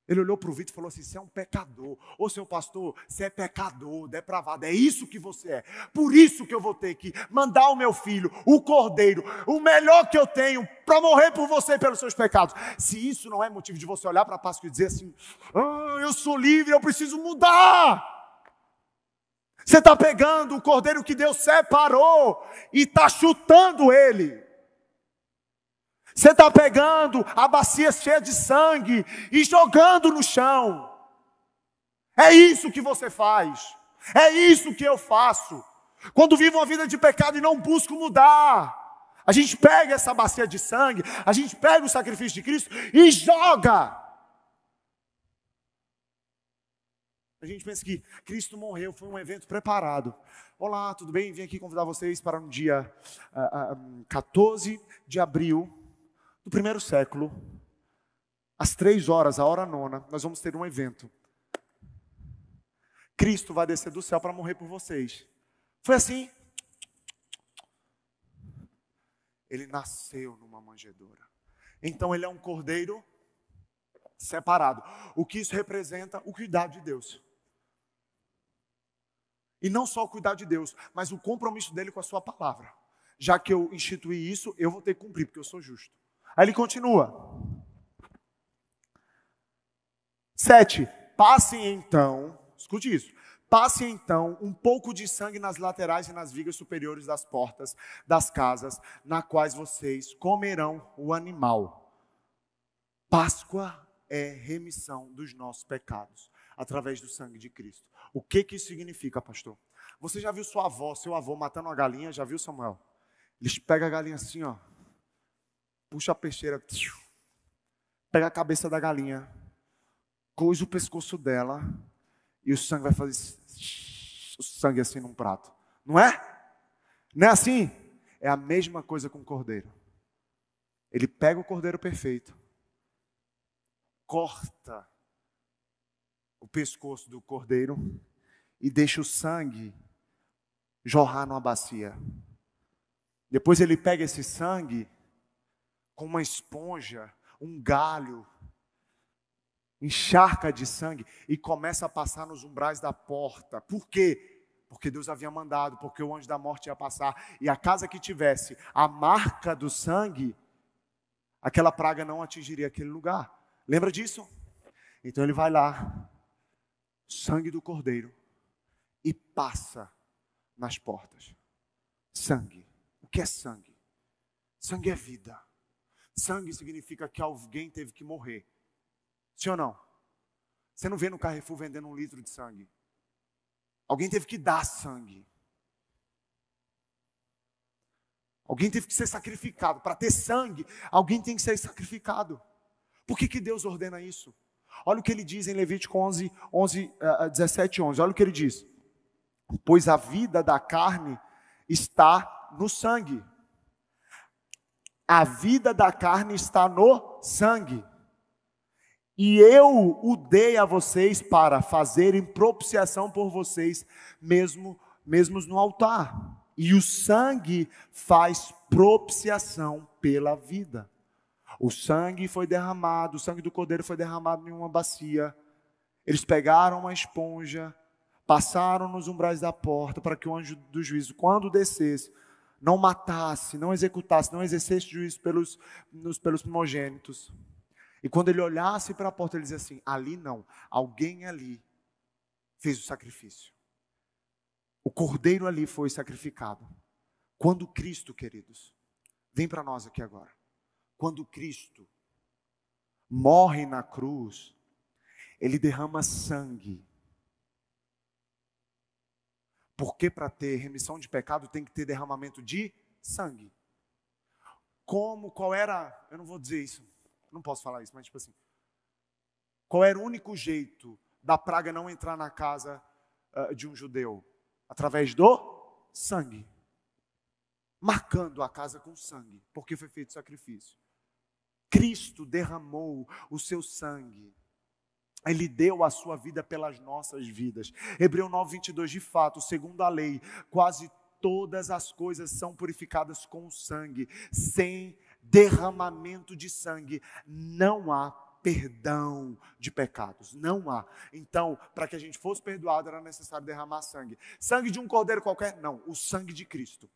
Ele olhou para o Vitor e falou assim: Você é um pecador. Ô seu pastor, você é pecador, depravado. É isso que você é. Por isso que eu vou ter que mandar o meu filho, o cordeiro, o melhor que eu tenho, para morrer por você e pelos seus pecados. Se isso não é motivo de você olhar para a Páscoa e dizer assim: ah, Eu sou livre, eu preciso mudar. Você está pegando o cordeiro que Deus separou e está chutando ele. Você está pegando a bacia cheia de sangue e jogando no chão. É isso que você faz. É isso que eu faço. Quando vivo uma vida de pecado e não busco mudar. A gente pega essa bacia de sangue, a gente pega o sacrifício de Cristo e joga. A gente pensa que Cristo morreu, foi um evento preparado. Olá, tudo bem? Vim aqui convidar vocês para um dia uh, uh, 14 de abril no primeiro século, às três horas, a hora nona, nós vamos ter um evento. Cristo vai descer do céu para morrer por vocês. Foi assim. Ele nasceu numa manjedoura. Então ele é um cordeiro separado. O que isso representa? O cuidado de Deus. E não só o cuidado de Deus, mas o compromisso dele com a sua palavra. Já que eu instituí isso, eu vou ter que cumprir, porque eu sou justo. Aí ele continua. Sete. Passem então, escute isso. Passem então um pouco de sangue nas laterais e nas vigas superiores das portas das casas, na quais vocês comerão o animal. Páscoa é remissão dos nossos pecados através do sangue de Cristo. O que que isso significa, pastor? Você já viu sua avó, seu avô matando uma galinha? Já viu, Samuel? Eles pegam a galinha assim, ó, puxa a peixeira, pega a cabeça da galinha, coisa o pescoço dela e o sangue vai fazer o sangue assim num prato. Não é? Não é assim? É a mesma coisa com o cordeiro. Ele pega o cordeiro perfeito, corta o pescoço do cordeiro e deixa o sangue jorrar numa bacia. Depois ele pega esse sangue com uma esponja, um galho, encharca de sangue e começa a passar nos umbrais da porta. Por quê? Porque Deus havia mandado, porque o anjo da morte ia passar. E a casa que tivesse a marca do sangue, aquela praga não atingiria aquele lugar. Lembra disso? Então ele vai lá, sangue do cordeiro, e passa nas portas. Sangue. O que é sangue? Sangue é vida. Sangue significa que alguém teve que morrer. Sim ou não? Você não vê no Carrefour vendendo um litro de sangue. Alguém teve que dar sangue. Alguém teve que ser sacrificado. Para ter sangue, alguém tem que ser sacrificado. Por que, que Deus ordena isso? Olha o que ele diz em Levítico 11, 11 uh, 17, 11. Olha o que ele diz. Pois a vida da carne está no sangue. A vida da carne está no sangue. E eu o dei a vocês para fazerem propiciação por vocês, mesmo mesmos no altar. E o sangue faz propiciação pela vida. O sangue foi derramado, o sangue do cordeiro foi derramado em uma bacia. Eles pegaram uma esponja, passaram nos umbrais da porta para que o anjo do juízo, quando descesse, não matasse, não executasse, não exercesse juízo pelos, nos, pelos primogênitos. E quando ele olhasse para a porta, ele dizia assim: ali não, alguém ali fez o sacrifício. O cordeiro ali foi sacrificado. Quando Cristo, queridos, vem para nós aqui agora. Quando Cristo morre na cruz, ele derrama sangue porque para ter remissão de pecado tem que ter derramamento de sangue. Como, qual era, eu não vou dizer isso, não posso falar isso, mas tipo assim, qual era o único jeito da praga não entrar na casa uh, de um judeu? Através do sangue. Marcando a casa com sangue, porque foi feito sacrifício. Cristo derramou o seu sangue. Ele deu a sua vida pelas nossas vidas. Hebreu 9, 22, de fato, segundo a lei, quase todas as coisas são purificadas com sangue. Sem derramamento de sangue, não há perdão de pecados. Não há. Então, para que a gente fosse perdoado, era necessário derramar sangue. Sangue de um cordeiro qualquer? Não, o sangue de Cristo.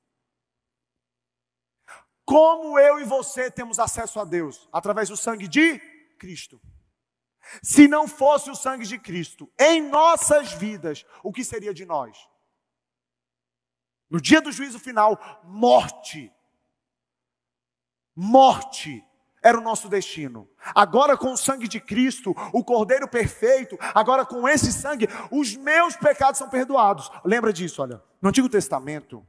Como eu e você temos acesso a Deus? Através do sangue de Cristo. Se não fosse o sangue de Cristo em nossas vidas, o que seria de nós? No dia do juízo final, morte. Morte era o nosso destino. Agora, com o sangue de Cristo, o Cordeiro perfeito, agora com esse sangue, os meus pecados são perdoados. Lembra disso, olha. No Antigo Testamento,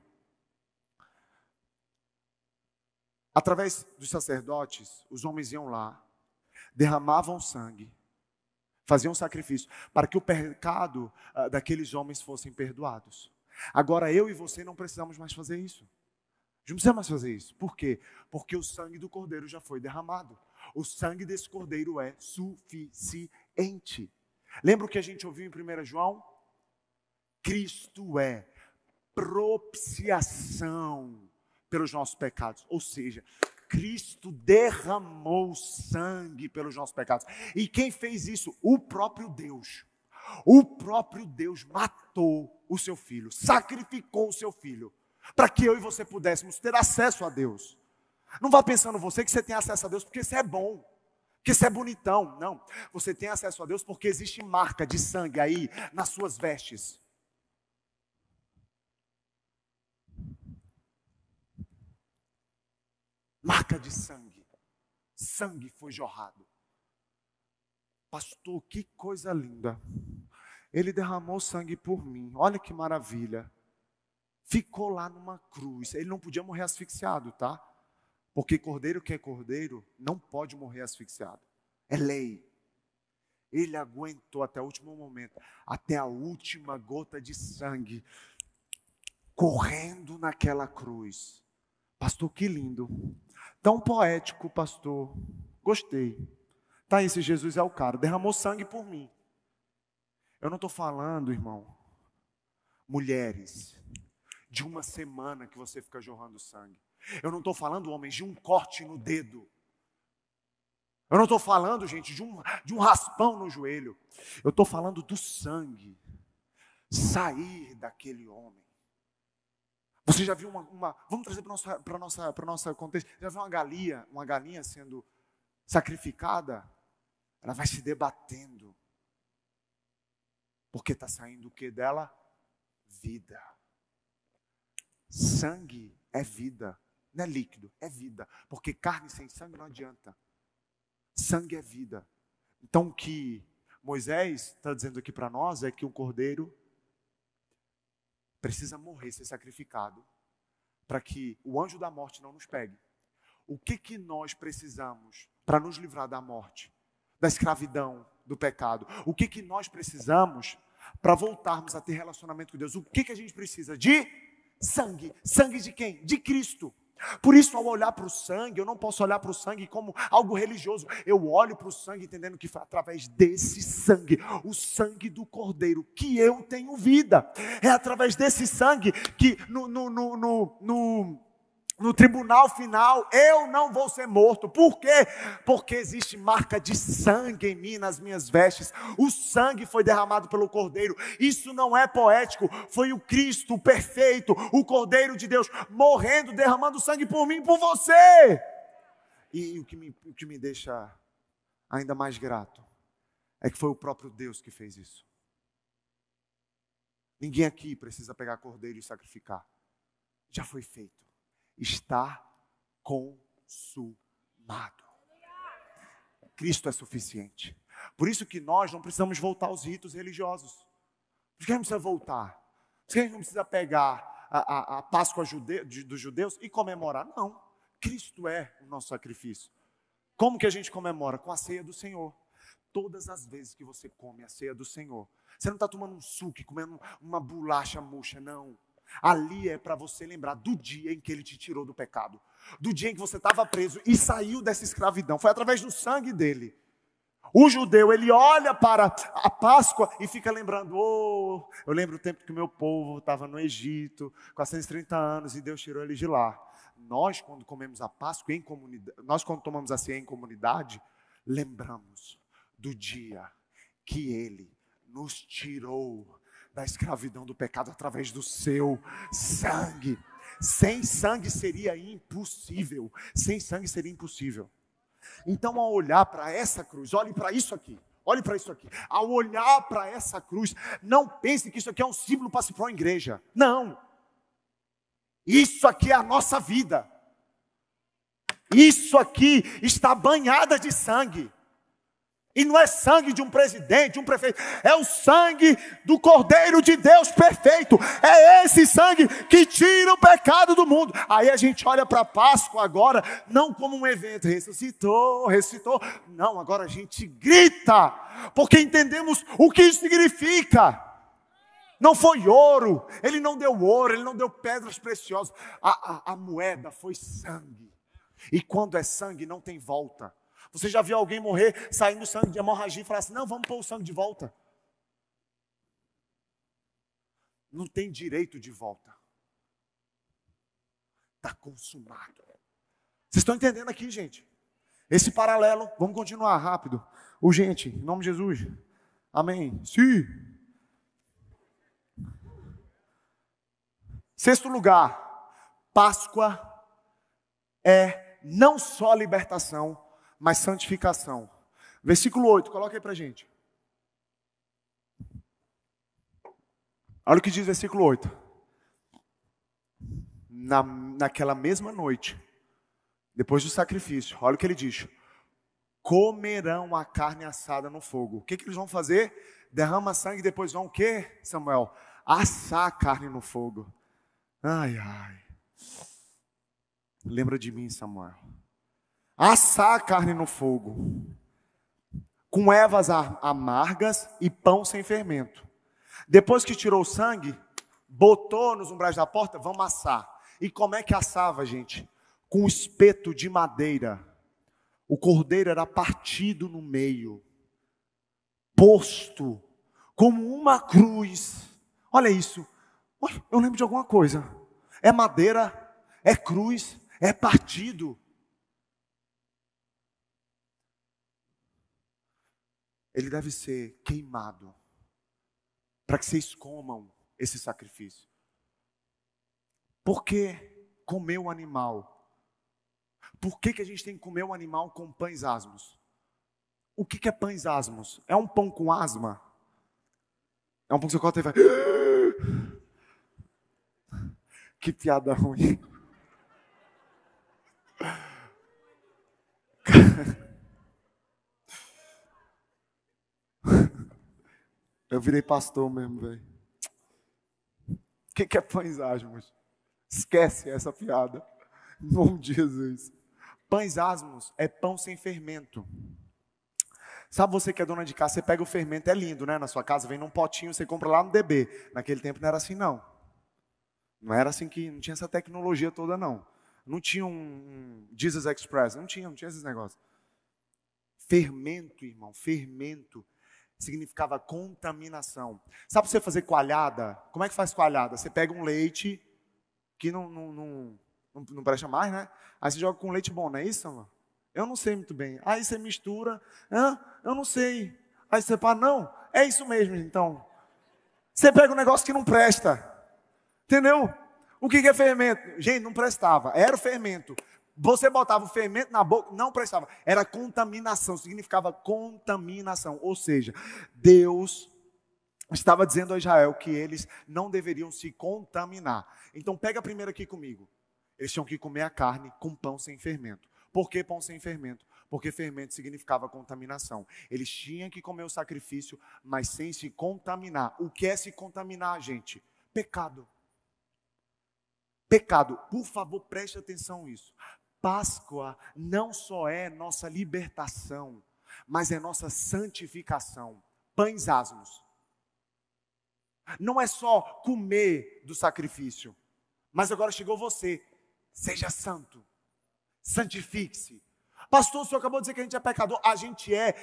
através dos sacerdotes, os homens iam lá, derramavam sangue, faziam sacrifício, para que o pecado uh, daqueles homens fossem perdoados. Agora, eu e você não precisamos mais fazer isso não precisa mais fazer isso. Por quê? Porque o sangue do cordeiro já foi derramado. O sangue desse cordeiro é suficiente. Lembra o que a gente ouviu em 1 João? Cristo é propiciação pelos nossos pecados. Ou seja, Cristo derramou sangue pelos nossos pecados. E quem fez isso? O próprio Deus. O próprio Deus matou o seu filho, sacrificou o seu filho para que eu e você pudéssemos ter acesso a Deus. Não vá pensando você que você tem acesso a Deus porque isso é bom, porque isso é bonitão. Não. Você tem acesso a Deus porque existe marca de sangue aí nas suas vestes. Marca de sangue. Sangue foi jorrado. Pastor, que coisa linda. Ele derramou sangue por mim. Olha que maravilha ficou lá numa cruz. Ele não podia morrer asfixiado, tá? Porque cordeiro que é cordeiro não pode morrer asfixiado. É lei. Ele aguentou até o último momento, até a última gota de sangue, correndo naquela cruz. Pastor, que lindo. Tão poético, pastor. Gostei. Tá, esse Jesus é o cara. Derramou sangue por mim. Eu não estou falando, irmão, mulheres, de uma semana que você fica jorrando sangue. Eu não estou falando, homens, de um corte no dedo. Eu não estou falando, gente, de um, de um raspão no joelho. Eu estou falando do sangue sair daquele homem. Você já viu uma. uma vamos trazer para o nosso, nossa, nossa contexto. Já viu uma galinha, uma galinha sendo sacrificada? Ela vai se debatendo. Porque está saindo o que dela? Vida. Sangue é vida, não é líquido, é vida. Porque carne sem sangue não adianta. Sangue é vida. Então o que Moisés está dizendo aqui para nós é que o cordeiro precisa morrer, ser sacrificado, para que o anjo da morte não nos pegue. O que, que nós precisamos para nos livrar da morte, da escravidão, do pecado? O que, que nós precisamos para voltarmos a ter relacionamento com Deus? O que, que a gente precisa? De Sangue. Sangue de quem? De Cristo. Por isso, ao olhar para o sangue, eu não posso olhar para o sangue como algo religioso. Eu olho para o sangue entendendo que foi através desse sangue, o sangue do Cordeiro, que eu tenho vida. É através desse sangue que no, no, no, no, no tribunal final, eu não vou ser morto. Por quê? Porque existe marca de sangue em mim, nas minhas vestes. O sangue foi derramado pelo Cordeiro. Isso não é poético. Foi o Cristo, o perfeito, o Cordeiro de Deus, morrendo, derramando sangue por mim e por você. E, e o, que me, o que me deixa ainda mais grato é que foi o próprio Deus que fez isso. Ninguém aqui precisa pegar cordeiro e sacrificar. Já foi feito está consumado. Cristo é suficiente. Por isso que nós não precisamos voltar aos ritos religiosos. Por que a gente precisa voltar? Por que a gente não precisa pegar a, a, a Páscoa jude, de, dos judeus e comemorar? Não. Cristo é o nosso sacrifício. Como que a gente comemora? Com a ceia do Senhor. Todas as vezes que você come a ceia do Senhor, você não está tomando um suco, comendo uma bolacha murcha, não. Ali é para você lembrar do dia em que ele te tirou do pecado, do dia em que você estava preso e saiu dessa escravidão. Foi através do sangue dele. O judeu, ele olha para a Páscoa e fica lembrando, oh, eu lembro o tempo que o meu povo estava no Egito, 430 anos, e Deus tirou eles de lá. Nós, quando comemos a Páscoa em comunidade, nós, quando tomamos a ceia em comunidade, lembramos do dia que Ele nos tirou da escravidão do pecado através do seu sangue. Sem sangue seria impossível. Sem sangue seria impossível. Então, ao olhar para essa cruz, olhe para isso aqui. Olhe para isso aqui. Ao olhar para essa cruz, não pense que isso aqui é um símbolo para se pôr em igreja. Não. Isso aqui é a nossa vida. Isso aqui está banhada de sangue. E não é sangue de um presidente, de um prefeito, é o sangue do Cordeiro de Deus perfeito. É esse sangue que tira o pecado do mundo. Aí a gente olha para a Páscoa agora, não como um evento, ressuscitou, ressuscitou. Não, agora a gente grita, porque entendemos o que isso significa. Não foi ouro, ele não deu ouro, ele não deu pedras preciosas. A, a, a moeda foi sangue. E quando é sangue, não tem volta. Você já viu alguém morrer saindo sangue de hemorragia e falar assim: não, vamos pôr o sangue de volta? Não tem direito de volta. Está consumado. Vocês estão entendendo aqui, gente? Esse paralelo, vamos continuar rápido. Urgente, em nome de Jesus. Amém. Sim. Sexto lugar, Páscoa é não só libertação, mas santificação. Versículo 8, coloca aí para gente. Olha o que diz versículo 8. Na, naquela mesma noite, depois do sacrifício, olha o que ele diz: comerão a carne assada no fogo. O que, que eles vão fazer? Derrama sangue e depois vão o que, Samuel? Assar a carne no fogo. Ai, ai. Lembra de mim, Samuel assar a carne no fogo, com ervas amargas e pão sem fermento. Depois que tirou o sangue, botou nos umbrais da porta, vamos assar. E como é que assava, gente? Com espeto de madeira. O cordeiro era partido no meio, posto como uma cruz. Olha isso. Eu lembro de alguma coisa. É madeira, é cruz, é partido. Ele deve ser queimado para que vocês comam esse sacrifício. Por que comer o animal? Por que, que a gente tem que comer o animal com pães asmos? O que, que é pães asmos? É um pão com asma? É um pão que você corta e vai. [gasps] Que piada ruim. [laughs] Eu virei pastor mesmo, velho. O que, é pães asmos? Esquece essa piada. De Jesus. Pães asmos é pão sem fermento. Sabe você que é dona de casa, você pega o fermento, é lindo, né? Na sua casa, vem num potinho, você compra lá no DB. Naquele tempo não era assim, não. Não era assim que, não tinha essa tecnologia toda, não. Não tinha um Jesus Express, não tinha, não tinha esses negócios. Fermento, irmão, fermento significava contaminação. Sabe você fazer coalhada? Como é que faz coalhada? Você pega um leite que não, não, não, não, não presta mais, né? Aí você joga com leite bom, não é isso, mano? Eu não sei muito bem. Aí você mistura. Hã? Eu não sei. Aí você fala, não, é isso mesmo, então. Você pega um negócio que não presta. Entendeu? O que é fermento? Gente, não prestava. Era o fermento. Você botava o fermento na boca, não prestava. Era contaminação, significava contaminação. Ou seja, Deus estava dizendo a Israel que eles não deveriam se contaminar. Então pega primeiro aqui comigo. Eles tinham que comer a carne com pão sem fermento. Por que pão sem fermento? Porque fermento significava contaminação. Eles tinham que comer o sacrifício, mas sem se contaminar. O que é se contaminar, gente? Pecado. Pecado. Por favor, preste atenção nisso. Páscoa não só é nossa libertação, mas é nossa santificação. Pães asmos. Não é só comer do sacrifício, mas agora chegou você. Seja santo, santifique-se. Pastor, o senhor acabou de dizer que a gente é pecador. A gente é.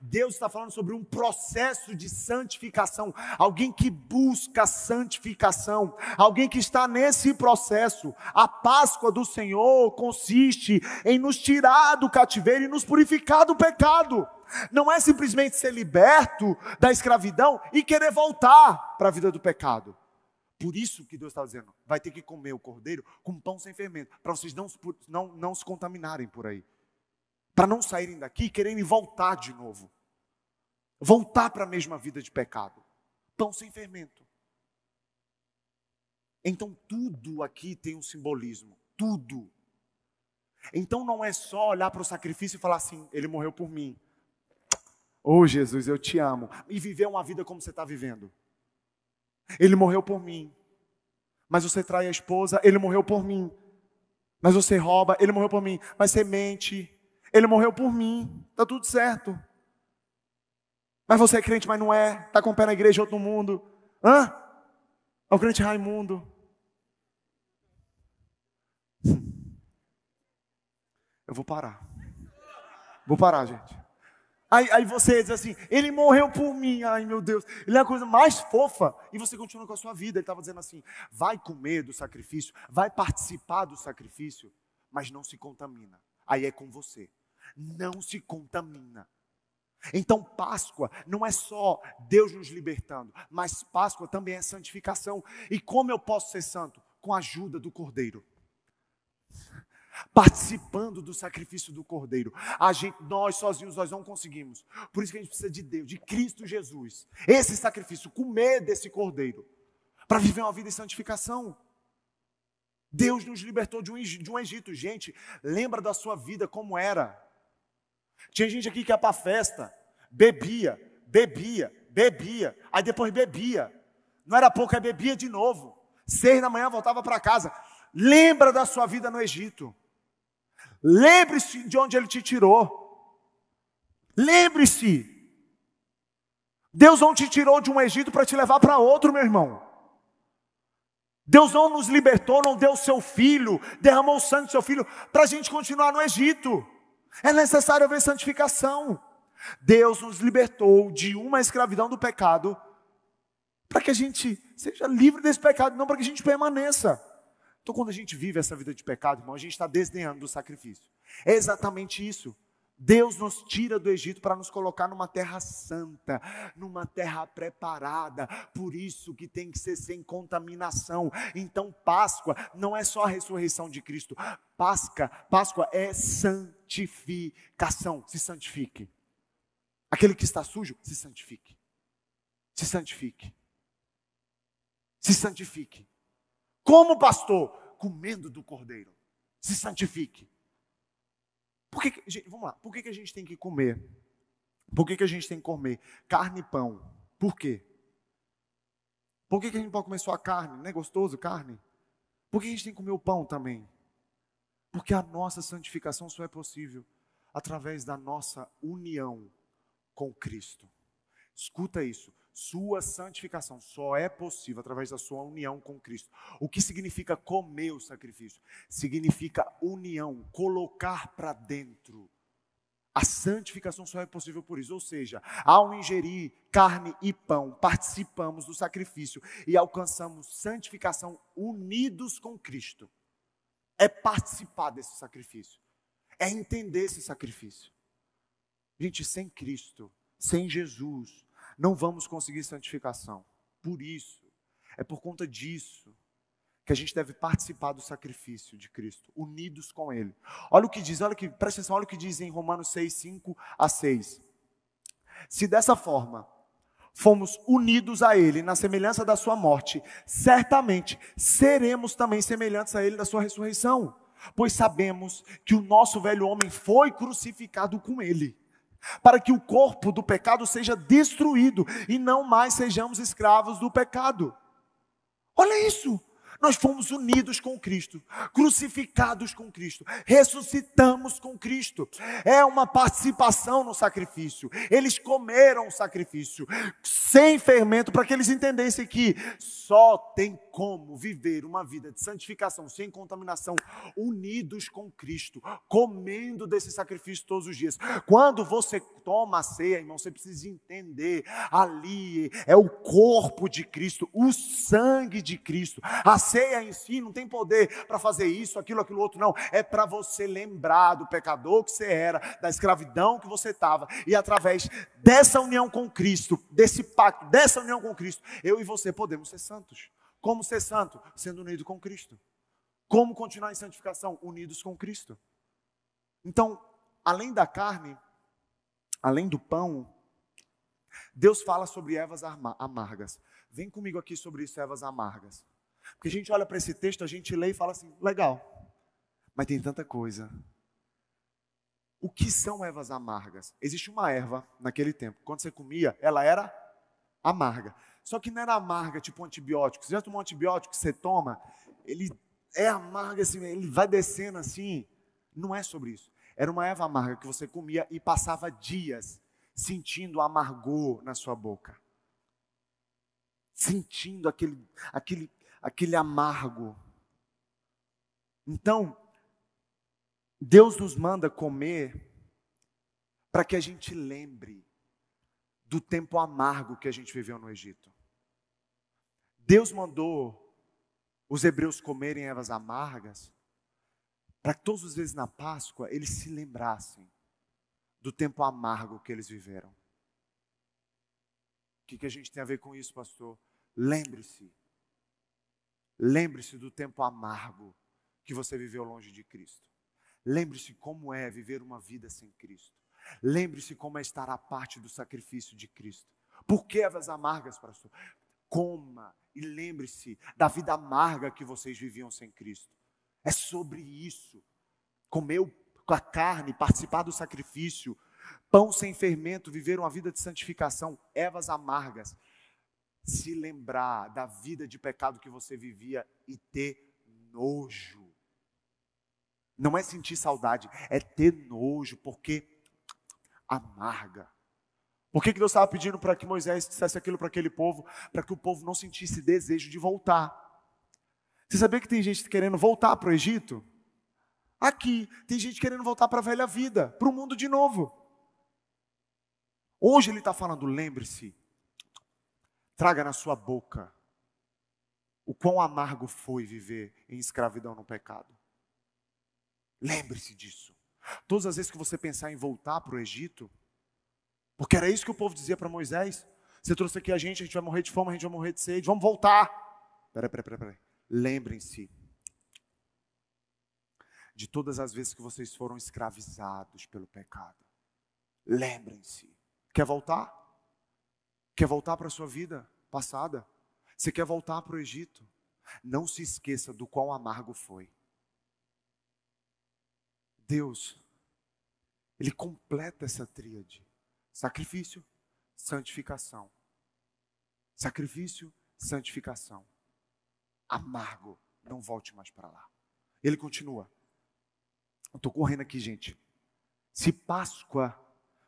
Deus está falando sobre um processo de santificação, alguém que busca santificação, alguém que está nesse processo. A Páscoa do Senhor consiste em nos tirar do cativeiro e nos purificar do pecado. Não é simplesmente ser liberto da escravidão e querer voltar para a vida do pecado. Por isso que Deus está dizendo, vai ter que comer o cordeiro com pão sem fermento, para vocês não, não, não se contaminarem por aí para não saírem daqui querendo voltar de novo. Voltar para a mesma vida de pecado. Pão sem fermento. Então tudo aqui tem um simbolismo. Tudo. Então não é só olhar para o sacrifício e falar assim: Ele morreu por mim. Oh Jesus, eu te amo. E viver uma vida como você está vivendo. Ele morreu por mim. Mas você trai a esposa, ele morreu por mim. Mas você rouba, ele morreu por mim. Mas você mente, ele morreu por mim, está tudo certo. Mas você é crente, mas não é. Está com o pé na igreja, outro mundo. Hã? É o crente Raimundo. Eu vou parar. Vou parar, gente. Aí, aí você diz assim, ele morreu por mim, ai meu Deus, ele é a coisa mais fofa, e você continua com a sua vida. Ele estava dizendo assim: vai comer do sacrifício, vai participar do sacrifício, mas não se contamina. Aí é com você não se contamina. Então, Páscoa não é só Deus nos libertando, mas Páscoa também é santificação. E como eu posso ser santo? Com a ajuda do Cordeiro. Participando do sacrifício do Cordeiro. A gente, nós sozinhos nós não conseguimos. Por isso que a gente precisa de Deus, de Cristo Jesus. Esse sacrifício, comer desse Cordeiro. Para viver uma vida em santificação. Deus nos libertou de um, de um Egito. Gente, lembra da sua vida como era. Tinha gente aqui que ia para festa, bebia, bebia, bebia, aí depois bebia. Não era pouco, aí bebia de novo. Seis da manhã voltava para casa. Lembra da sua vida no Egito. Lembre-se de onde ele te tirou. Lembre-se. Deus não te tirou de um Egito para te levar para outro, meu irmão. Deus não nos libertou, não deu seu filho, derramou o sangue do seu filho para a gente continuar no Egito. É necessário haver santificação. Deus nos libertou de uma escravidão do pecado para que a gente seja livre desse pecado, não para que a gente permaneça. Então, quando a gente vive essa vida de pecado, irmão, a gente está desdenhando do sacrifício. É exatamente isso. Deus nos tira do Egito para nos colocar numa terra santa, numa terra preparada, por isso que tem que ser sem contaminação. Então, Páscoa não é só a ressurreição de Cristo, Páscoa, Páscoa é santificação. Se santifique. Aquele que está sujo, se santifique. Se santifique. Se santifique. Como pastor? Comendo do cordeiro. Se santifique. Por que, gente, vamos lá, por que, que a gente tem que comer? Por que, que a gente tem que comer carne e pão? Por quê? Por que, que a gente pode comer só a carne? Não é gostoso carne? Por que a gente tem que comer o pão também? Porque a nossa santificação só é possível através da nossa união com Cristo. Escuta isso. Sua santificação só é possível através da sua união com Cristo. O que significa comer o sacrifício? Significa união, colocar para dentro. A santificação só é possível por isso. Ou seja, ao ingerir carne e pão, participamos do sacrifício e alcançamos santificação unidos com Cristo. É participar desse sacrifício, é entender esse sacrifício. Gente, sem Cristo, sem Jesus, não vamos conseguir santificação. Por isso, é por conta disso que a gente deve participar do sacrifício de Cristo, unidos com Ele. Olha o que diz, olha que, presta atenção, olha o que diz em Romanos 6, 5 a 6. Se dessa forma fomos unidos a Ele na semelhança da Sua morte, certamente seremos também semelhantes a Ele da Sua ressurreição, pois sabemos que o nosso velho homem foi crucificado com Ele para que o corpo do pecado seja destruído e não mais sejamos escravos do pecado. Olha isso. Nós fomos unidos com Cristo, crucificados com Cristo, ressuscitamos com Cristo. É uma participação no sacrifício. Eles comeram o sacrifício sem fermento para que eles entendessem que só tem como viver uma vida de santificação sem contaminação, unidos com Cristo, comendo desse sacrifício todos os dias. Quando você toma a ceia, irmão, você precisa entender ali é o corpo de Cristo, o sangue de Cristo. A ceia em si não tem poder para fazer isso, aquilo, aquilo outro, não. É para você lembrar do pecador que você era, da escravidão que você estava. E através dessa união com Cristo, desse pacto, dessa união com Cristo, eu e você podemos ser santos. Como ser santo? Sendo unido com Cristo. Como continuar em santificação? Unidos com Cristo. Então, além da carne, além do pão, Deus fala sobre ervas amargas. Vem comigo aqui sobre isso, ervas amargas. Porque a gente olha para esse texto, a gente lê e fala assim, legal, mas tem tanta coisa. O que são ervas amargas? Existe uma erva naquele tempo, quando você comia, ela era amarga. Só que não era amarga, tipo um antibiótico. Você já tomou um antibiótico que você toma, ele é amargo assim, ele vai descendo assim. Não é sobre isso. Era uma erva amarga que você comia e passava dias sentindo amargor na sua boca. Sentindo aquele, aquele, aquele amargo. Então, Deus nos manda comer para que a gente lembre do tempo amargo que a gente viveu no Egito. Deus mandou os hebreus comerem ervas amargas para que todas as vezes na Páscoa eles se lembrassem do tempo amargo que eles viveram. O que, que a gente tem a ver com isso, pastor? Lembre-se. Lembre-se do tempo amargo que você viveu longe de Cristo. Lembre-se como é viver uma vida sem Cristo. Lembre-se como é estar à parte do sacrifício de Cristo. Por que ervas amargas, pastor? Coma e lembre-se da vida amarga que vocês viviam sem Cristo. É sobre isso. Comer com a carne, participar do sacrifício, pão sem fermento, viver uma vida de santificação, ervas amargas, se lembrar da vida de pecado que você vivia e ter nojo. Não é sentir saudade, é ter nojo, porque amarga. Por que, que Deus estava pedindo para que Moisés dissesse aquilo para aquele povo? Para que o povo não sentisse desejo de voltar. Você sabia que tem gente querendo voltar para o Egito? Aqui, tem gente querendo voltar para a velha vida, para o mundo de novo. Hoje ele está falando, lembre-se, traga na sua boca o quão amargo foi viver em escravidão no pecado. Lembre-se disso. Todas as vezes que você pensar em voltar para o Egito, porque era isso que o povo dizia para Moisés: você trouxe aqui a gente, a gente vai morrer de fome, a gente vai morrer de sede, vamos voltar. Peraí, peraí, peraí. peraí. Lembrem-se de todas as vezes que vocês foram escravizados pelo pecado. Lembrem-se. Quer voltar? Quer voltar para a sua vida passada? Você quer voltar para o Egito? Não se esqueça do quão amargo foi. Deus, Ele completa essa tríade: sacrifício, santificação. Sacrifício, santificação. Amargo, não volte mais para lá. Ele continua. Estou correndo aqui, gente. Se Páscoa,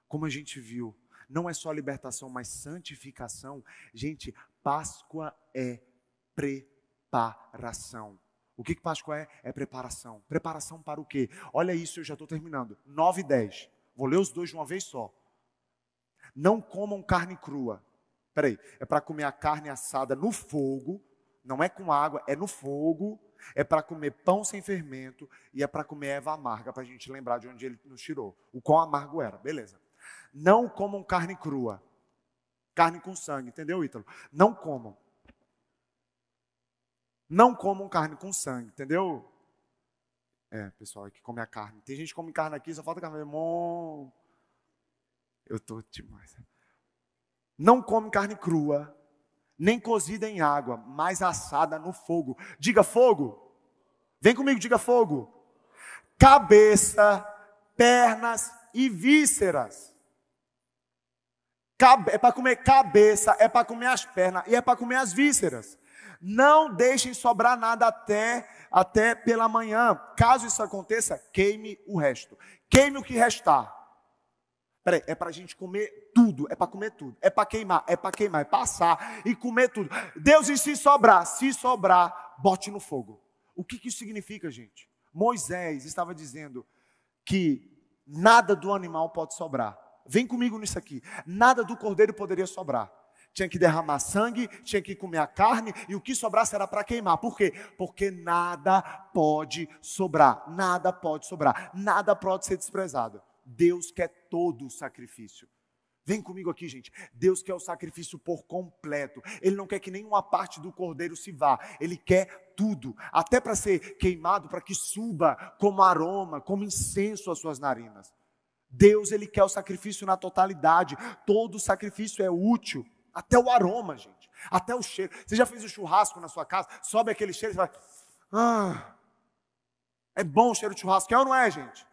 como a gente viu, não é só libertação, mas santificação, gente, Páscoa é preparação. O que, que Páscoa é? É preparação. Preparação para o quê? Olha isso, eu já estou terminando. 9 e 10. Vou ler os dois de uma vez só. Não comam carne crua. Peraí, é para comer a carne assada no fogo, não é com água, é no fogo é para comer pão sem fermento e é para comer erva amarga, para a gente lembrar de onde ele nos tirou. O quão amargo era, beleza. Não comam carne crua, carne com sangue, entendeu, Ítalo? Não comam. Não comam carne com sangue, entendeu? É, pessoal, é que come a carne. Tem gente que come carne aqui, só falta carne. Irmão, eu tô demais. Não come carne crua, nem cozida em água, mas assada no fogo. Diga fogo. Vem comigo, diga fogo. Cabeça, pernas e vísceras. é para comer cabeça, é para comer as pernas e é para comer as vísceras. Não deixem sobrar nada até até pela manhã. Caso isso aconteça, queime o resto. Queime o que restar. Peraí, é para a gente comer tudo, é para comer tudo, é para queimar, é para queimar, é passar e comer tudo. Deus, e se sobrar? Se sobrar, bote no fogo. O que, que isso significa, gente? Moisés estava dizendo que nada do animal pode sobrar. Vem comigo nisso aqui. Nada do cordeiro poderia sobrar. Tinha que derramar sangue, tinha que comer a carne, e o que sobrasse era para queimar. Por quê? Porque nada pode sobrar. Nada pode sobrar. Nada pode ser desprezado. Deus quer todo o sacrifício. Vem comigo aqui, gente. Deus quer o sacrifício por completo. Ele não quer que nenhuma parte do cordeiro se vá. Ele quer tudo, até para ser queimado, para que suba como aroma, como incenso às suas narinas. Deus, ele quer o sacrifício na totalidade. Todo sacrifício é útil, até o aroma, gente. Até o cheiro. Você já fez o um churrasco na sua casa? Sobe aquele cheiro e vai. Ah, é bom o cheiro de churrasco, é ou não é, gente?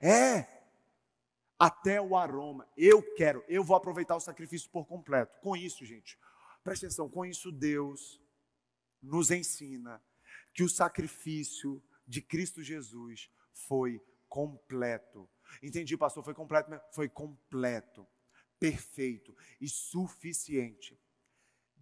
É até o aroma. Eu quero, eu vou aproveitar o sacrifício por completo. Com isso, gente, presta atenção, com isso Deus nos ensina que o sacrifício de Cristo Jesus foi completo. Entendi, pastor, foi completo, foi completo, perfeito e suficiente.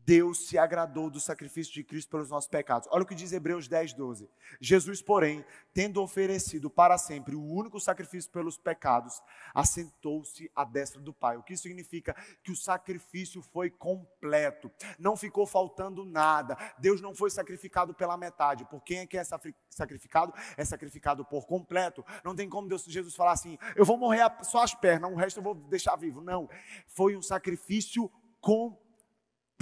Deus se agradou do sacrifício de Cristo pelos nossos pecados. Olha o que diz Hebreus 10, 12. Jesus, porém, tendo oferecido para sempre o único sacrifício pelos pecados, assentou-se à destra do Pai. O que significa que o sacrifício foi completo, não ficou faltando nada. Deus não foi sacrificado pela metade. Por quem é que é sacrificado? É sacrificado por completo. Não tem como Deus, Jesus falar assim: eu vou morrer só as pernas, o resto eu vou deixar vivo. Não. Foi um sacrifício completo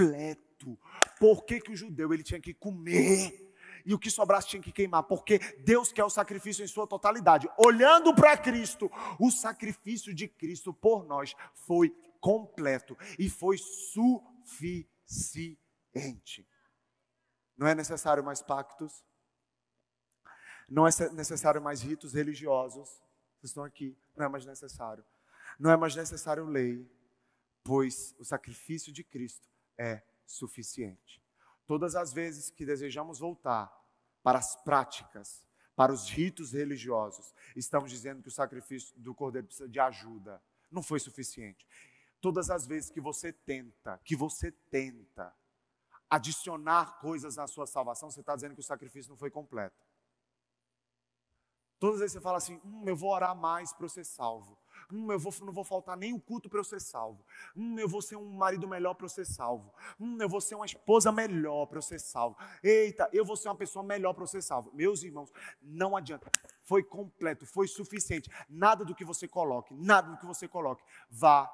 completo. Por que, que o judeu ele tinha que comer? E o que sobrasse tinha que queimar, porque Deus quer o sacrifício em sua totalidade. Olhando para Cristo, o sacrifício de Cristo por nós foi completo e foi suficiente. Não é necessário mais pactos, não é necessário mais ritos religiosos. Vocês estão aqui, não é mais necessário. Não é mais necessário lei, pois o sacrifício de Cristo é suficiente. Todas as vezes que desejamos voltar para as práticas, para os ritos religiosos, estamos dizendo que o sacrifício do cordeiro precisa de ajuda. Não foi suficiente. Todas as vezes que você tenta, que você tenta adicionar coisas na sua salvação, você está dizendo que o sacrifício não foi completo. Todas as vezes você fala assim: hum, eu vou orar mais para eu ser salvo. Hum, eu vou, não vou faltar nem o culto para eu ser salvo. Hum, eu vou ser um marido melhor para eu ser salvo. Hum, eu vou ser uma esposa melhor para eu ser salvo. Eita, eu vou ser uma pessoa melhor para eu ser salvo. Meus irmãos, não adianta. Foi completo, foi suficiente. Nada do que você coloque, nada do que você coloque vá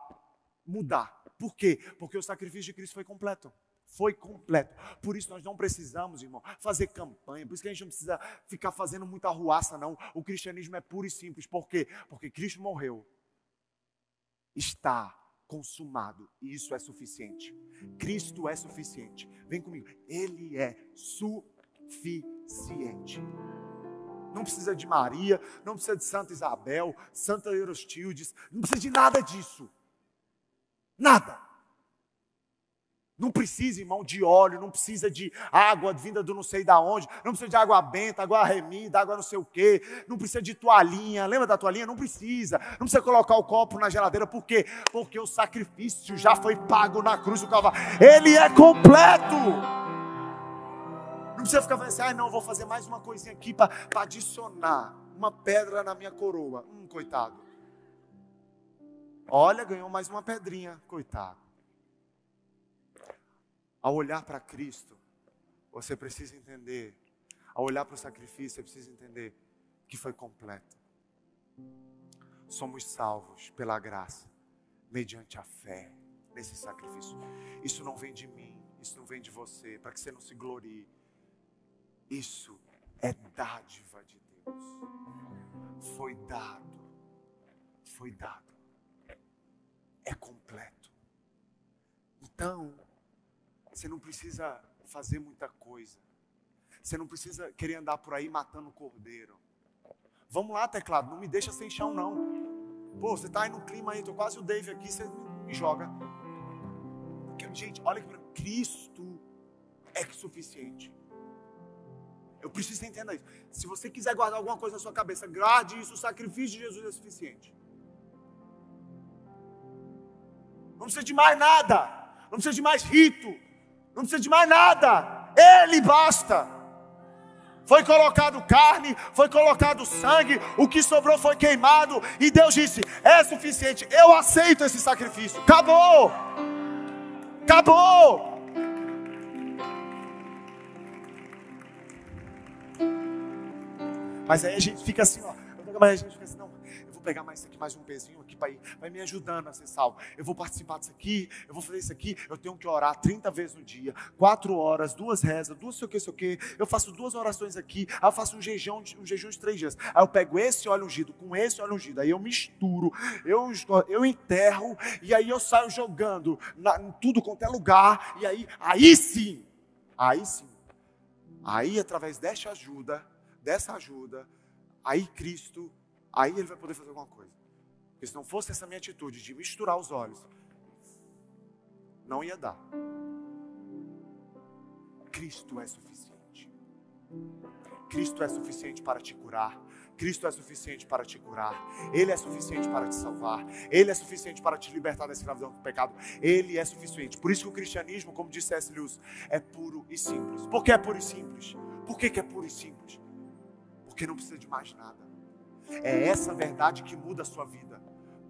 mudar. Por quê? Porque o sacrifício de Cristo foi completo foi completo. Por isso nós não precisamos, irmão, fazer campanha. Por isso que a gente não precisa ficar fazendo muita arruaça, não. O cristianismo é puro e simples. Por quê? Porque Cristo morreu. Está consumado. E isso é suficiente. Cristo é suficiente. Vem comigo. Ele é suficiente. Não precisa de Maria, não precisa de Santa Isabel, Santa Eurostildes, não precisa de nada disso. Nada. Não precisa, irmão, de óleo, não precisa de água vinda do não sei da onde, não precisa de água benta, água remida, água não sei o quê, não precisa de toalhinha, lembra da toalhinha? Não precisa, não precisa colocar o copo na geladeira, por quê? Porque o sacrifício já foi pago na cruz do Calvário, ele é completo. Não precisa ficar assim, ah, não, vou fazer mais uma coisinha aqui para adicionar uma pedra na minha coroa. Hum, coitado. Olha, ganhou mais uma pedrinha, coitado. Ao olhar para Cristo, você precisa entender, ao olhar para o sacrifício, você precisa entender que foi completo. Somos salvos pela graça, mediante a fé nesse sacrifício. Isso não vem de mim, isso não vem de você, para que você não se glorie. Isso é dádiva de Deus. Foi dado, foi dado. É completo. Então, você não precisa fazer muita coisa. Você não precisa querer andar por aí matando cordeiro. Vamos lá, teclado, não me deixa sem chão, não. Pô, você tá aí no clima aí, tô quase o Dave aqui, você me joga. Gente, olha que Cristo é suficiente. Eu preciso entenda isso. Se você quiser guardar alguma coisa na sua cabeça, guarde isso, o sacrifício de Jesus é suficiente. Não precisa de mais nada. Não precisa de mais rito. Não precisa de mais nada. Ele basta. Foi colocado carne, foi colocado sangue, o que sobrou foi queimado, e Deus disse: é suficiente, eu aceito esse sacrifício. Acabou! Acabou! Mas aí a gente fica assim, ó. Mas a gente fica assim, pegar mais aqui, mais um pezinho aqui para ir, vai me ajudando a ser salvo. Eu vou participar disso aqui, eu vou fazer isso aqui, eu tenho que orar 30 vezes no dia, quatro horas, duas rezas, duas sei o que, sei o que, eu faço duas orações aqui, aí eu faço um jejum, um jejum de três dias. Aí eu pego esse óleo ungido com esse óleo ungido, aí eu misturo, eu, eu enterro, e aí eu saio jogando na, em tudo quanto é lugar, e aí, aí sim, aí sim, aí através dessa ajuda, dessa ajuda, aí Cristo Aí ele vai poder fazer alguma coisa. Porque se não fosse essa minha atitude de misturar os olhos, não ia dar. Cristo é suficiente. Cristo é suficiente para te curar. Cristo é suficiente para te curar. Ele é suficiente para te salvar. Ele é suficiente para te libertar da escravidão do pecado. Ele é suficiente. Por isso que o cristianismo, como disse S. Lewis, é puro e simples. Por que é puro e simples? Por que, que é puro e simples? Porque não precisa de mais nada. É essa verdade que muda a sua vida,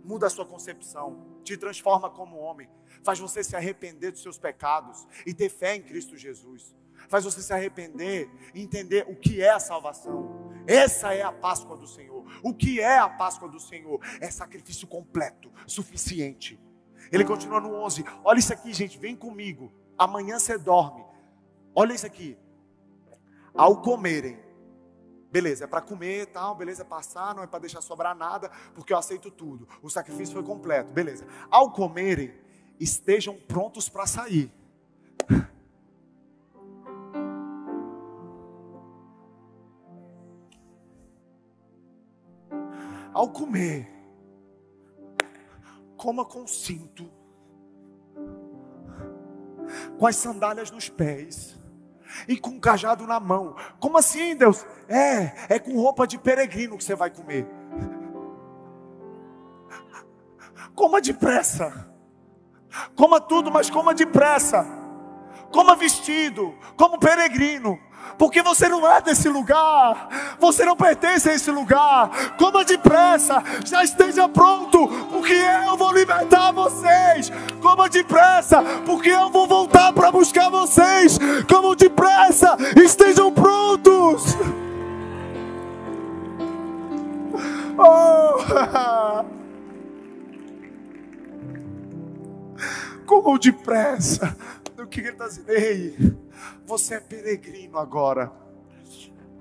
muda a sua concepção, te transforma como homem, faz você se arrepender dos seus pecados e ter fé em Cristo Jesus. Faz você se arrepender e entender o que é a salvação. Essa é a Páscoa do Senhor. O que é a Páscoa do Senhor? É sacrifício completo, suficiente. Ele continua no 11. Olha isso aqui, gente, vem comigo. Amanhã você dorme. Olha isso aqui. Ao comerem, Beleza, é para comer tal, beleza, é passar, não é para deixar sobrar nada, porque eu aceito tudo. O sacrifício foi completo, beleza. Ao comerem, estejam prontos para sair. Ao comer, coma com cinto, com as sandálias nos pés e com um cajado na mão. Como assim, Deus? É, é com roupa de peregrino que você vai comer. Coma depressa. Coma tudo, mas coma depressa. Coma vestido, como peregrino. Porque você não é desse lugar, você não pertence a esse lugar. Coma depressa, já esteja pronto, porque eu vou libertar vocês. Coma depressa, porque eu vou voltar para buscar vocês. Comam depressa, estejam prontos. [laughs] Oh. [laughs] Como depressa. O que ele está dizendo? Ei, você é peregrino agora.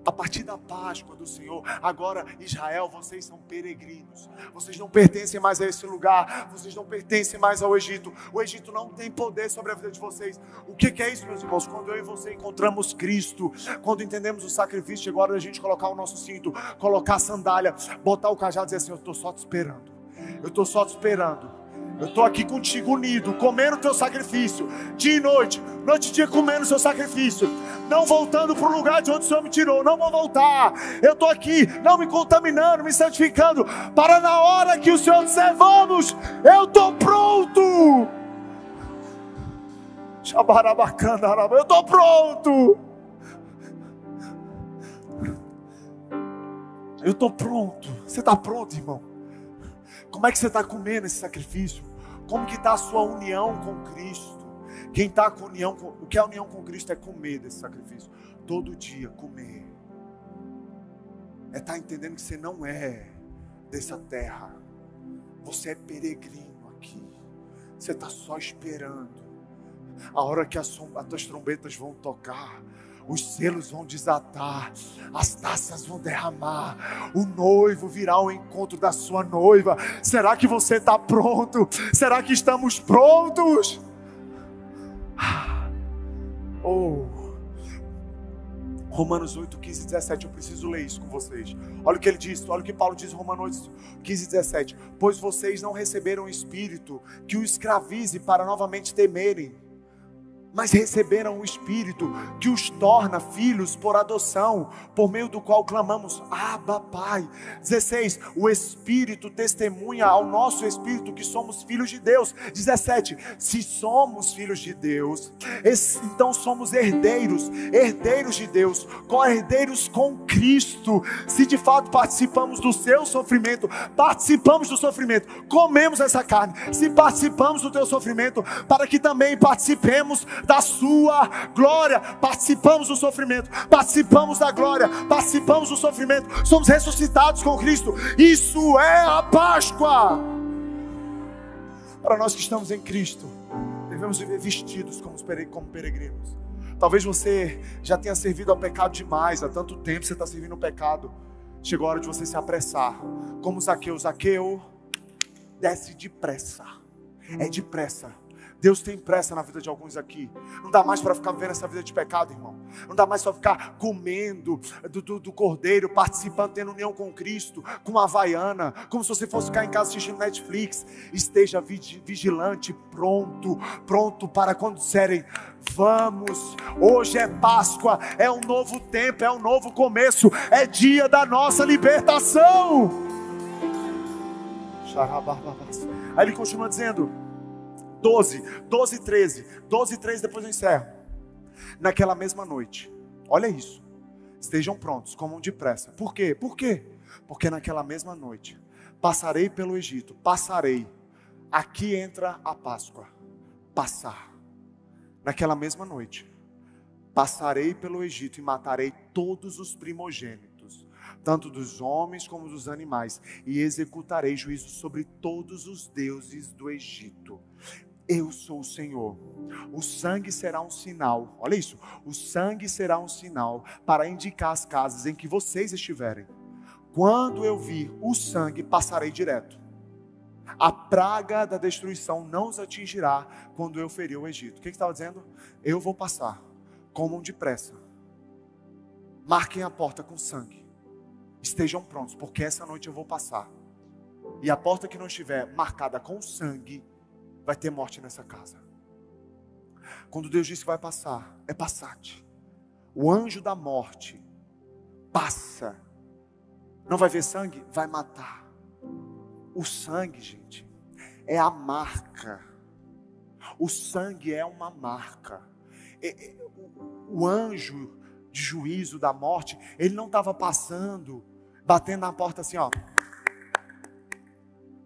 A partir da Páscoa do Senhor, agora Israel, vocês são peregrinos. Vocês não pertencem mais a esse lugar. Vocês não pertencem mais ao Egito. O Egito não tem poder sobre a vida de vocês. O que, é isso, meus irmãos? Quando eu e você encontramos Cristo, quando entendemos o sacrifício, chegou a hora da gente colocar o nosso cinto, colocar a sandália, botar o cajado e dizer assim: Eu estou só te esperando. Eu estou só te esperando. Eu estou aqui contigo unido, comendo o teu sacrifício, dia e noite, noite e dia comendo o seu sacrifício, não voltando para o lugar de onde o Senhor me tirou, não vou voltar. Eu estou aqui, não me contaminando, me santificando, para na hora que o Senhor disser, vamos, eu estou pronto. Eu estou pronto. Eu estou pronto. Você está pronto, irmão? Como é que você está comendo esse sacrifício? Como que está a sua união com Cristo? Quem está com união, com, o que é união com Cristo é comer desse sacrifício. Todo dia comer. É estar tá entendendo que você não é dessa terra. Você é peregrino aqui. Você está só esperando. A hora que as, as tuas trombetas vão tocar os selos vão desatar, as taças vão derramar, o noivo virá ao encontro da sua noiva. Será que você está pronto? Será que estamos prontos? Oh. Romanos 8, 15 17, eu preciso ler isso com vocês. Olha o que ele diz, olha o que Paulo diz em Romanos 8, 15 17. Pois vocês não receberam o Espírito que o escravize para novamente temerem mas receberam o Espírito que os torna filhos por adoção, por meio do qual clamamos, Abba, Pai. 16. O Espírito testemunha ao nosso Espírito que somos filhos de Deus. 17. Se somos filhos de Deus, então somos herdeiros, herdeiros de Deus, co-herdeiros com Cristo. Se de fato participamos do seu sofrimento, participamos do sofrimento, comemos essa carne. Se participamos do teu sofrimento, para que também participemos da sua glória. Participamos do sofrimento, participamos da glória, participamos do sofrimento. Somos ressuscitados com Cristo. Isso é a Páscoa. Para nós que estamos em Cristo, devemos viver vestidos como peregrinos. Talvez você já tenha servido ao pecado demais, há tanto tempo você está servindo ao pecado. Chegou a hora de você se apressar. Como Zaqueu, Zaqueu desce depressa. É depressa Deus tem pressa na vida de alguns aqui. Não dá mais para ficar vivendo essa vida de pecado, irmão. Não dá mais para ficar comendo do, do, do, cordeiro, participando, tendo união com Cristo, com uma havaiana, como se você fosse ficar em casa assistindo Netflix. Esteja vigilante, pronto, pronto para quando disserem: Vamos, hoje é Páscoa, é um novo tempo, é um novo começo, é dia da nossa libertação. Aí ele continua dizendo: 12, 12 e 13, 12 e 13, depois eu encerro. Naquela mesma noite, olha isso, estejam prontos, comam depressa. Por quê? Por quê? Porque naquela mesma noite, passarei pelo Egito, passarei. Aqui entra a Páscoa, passar. Naquela mesma noite, passarei pelo Egito e matarei todos os primogênitos, tanto dos homens como dos animais, e executarei juízo sobre todos os deuses do Egito. Eu sou o Senhor. O sangue será um sinal. Olha isso. O sangue será um sinal para indicar as casas em que vocês estiverem. Quando eu vir o sangue, passarei direto. A praga da destruição não os atingirá quando eu ferir o Egito. O que estava dizendo? Eu vou passar. Comam depressa. Marquem a porta com sangue. Estejam prontos, porque essa noite eu vou passar. E a porta que não estiver marcada com sangue, vai ter morte nessa casa. Quando Deus disse que vai passar, é passate. O anjo da morte passa. Não vai ver sangue? Vai matar. O sangue, gente, é a marca. O sangue é uma marca. O anjo de juízo da morte, ele não estava passando, batendo na porta assim, ó.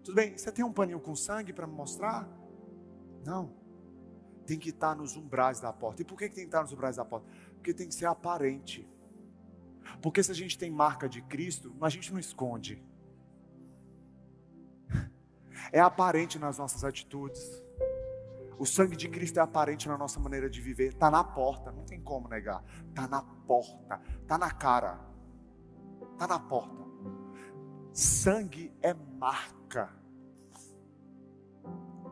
Tudo bem? Você tem um paninho com sangue para me mostrar? Não. Tem que estar nos umbrais da porta. E por que tem que estar nos umbrais da porta? Porque tem que ser aparente. Porque se a gente tem marca de Cristo, a gente não esconde. [laughs] É aparente nas nossas atitudes. O sangue de Cristo é aparente na nossa maneira de viver. Está na porta, não tem como negar. Está na porta, está na cara, está na porta. Sangue é marca.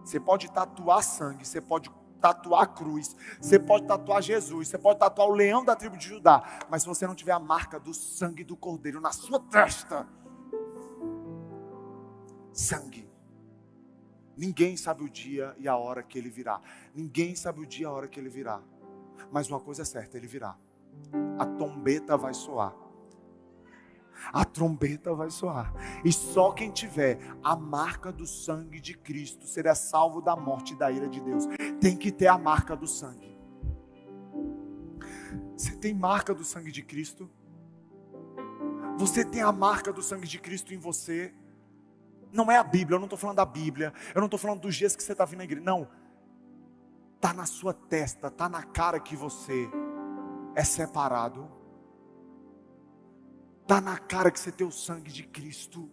Você pode tatuar sangue, você pode tatuar cruz, você pode tatuar Jesus, você pode tatuar o leão da tribo de Judá, mas se você não tiver a marca do sangue do cordeiro na sua testa, sangue. Ninguém sabe o dia e a hora que ele virá. Ninguém sabe o dia e a hora que ele virá. Mas uma coisa é certa, ele virá. A trombeta vai soar a trombeta vai soar. E só quem tiver a marca do sangue de Cristo será salvo da morte e da ira de Deus. Tem que ter a marca do sangue. Você tem marca do sangue de Cristo? Você tem a marca do sangue de Cristo em você? Não é a Bíblia, eu não estou falando da Bíblia, eu não estou falando dos dias que você está vindo à igreja. Não. Está na sua testa, está na cara que você é separado Está na cara que você tem o sangue de Cristo.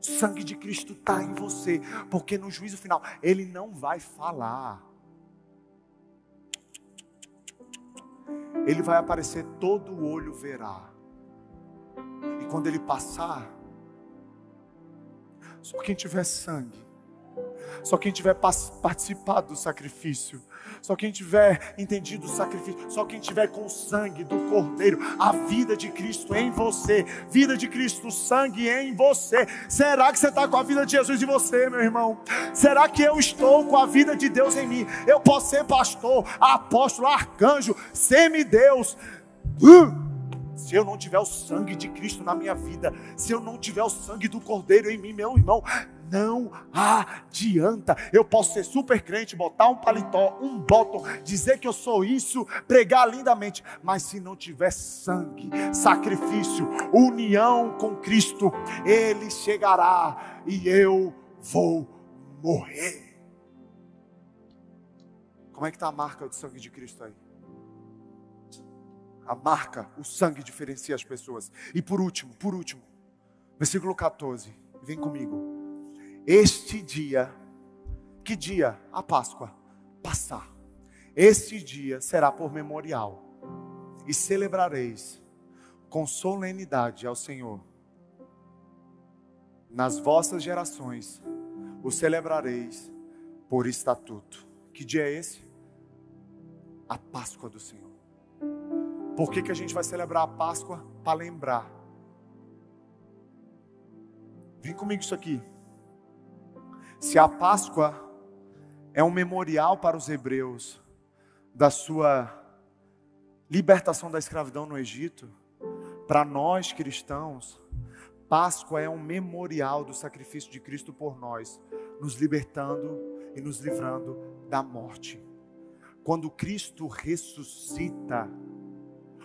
O sangue de Cristo está em você. Porque no juízo final, Ele não vai falar. Ele vai aparecer, todo olho verá. E quando Ele passar, só quem tiver sangue Só quem tiver participado do sacrifício, só quem tiver entendido o sacrifício, só quem tiver com o sangue do Cordeiro, a vida de Cristo em você, vida de Cristo, sangue em você. Será que você está com a vida de Jesus em você, meu irmão? Será que eu estou com a vida de Deus em mim? Eu posso ser pastor, apóstolo, arcanjo, semideus. Uh! se eu não tiver o sangue de Cristo na minha vida, se eu não tiver o sangue do Cordeiro em mim, meu irmão, não adianta. Eu posso ser super crente, botar um paletó, um bottom, dizer que eu sou isso, pregar lindamente, mas se não tiver sangue, sacrifício, união com Cristo, ele chegará e eu vou morrer. Como é que está a marca do sangue de Cristo aí? A marca, o sangue diferencia as pessoas. E por último, por último, versículo 14, vem comigo. Este dia, que dia? A Páscoa, passar. Este dia será por memorial, e celebrareis com solenidade ao Senhor. Nas vossas gerações o celebrareis por estatuto. Que dia é esse? A Páscoa do Senhor. Por que, que a gente vai celebrar a Páscoa? Para lembrar. Vem comigo isso aqui. Se a Páscoa é um memorial para os hebreus da sua libertação da escravidão no Egito, para nós cristãos, Páscoa é um memorial do sacrifício de Cristo por nós, nos libertando e nos livrando da morte. Quando Cristo ressuscita,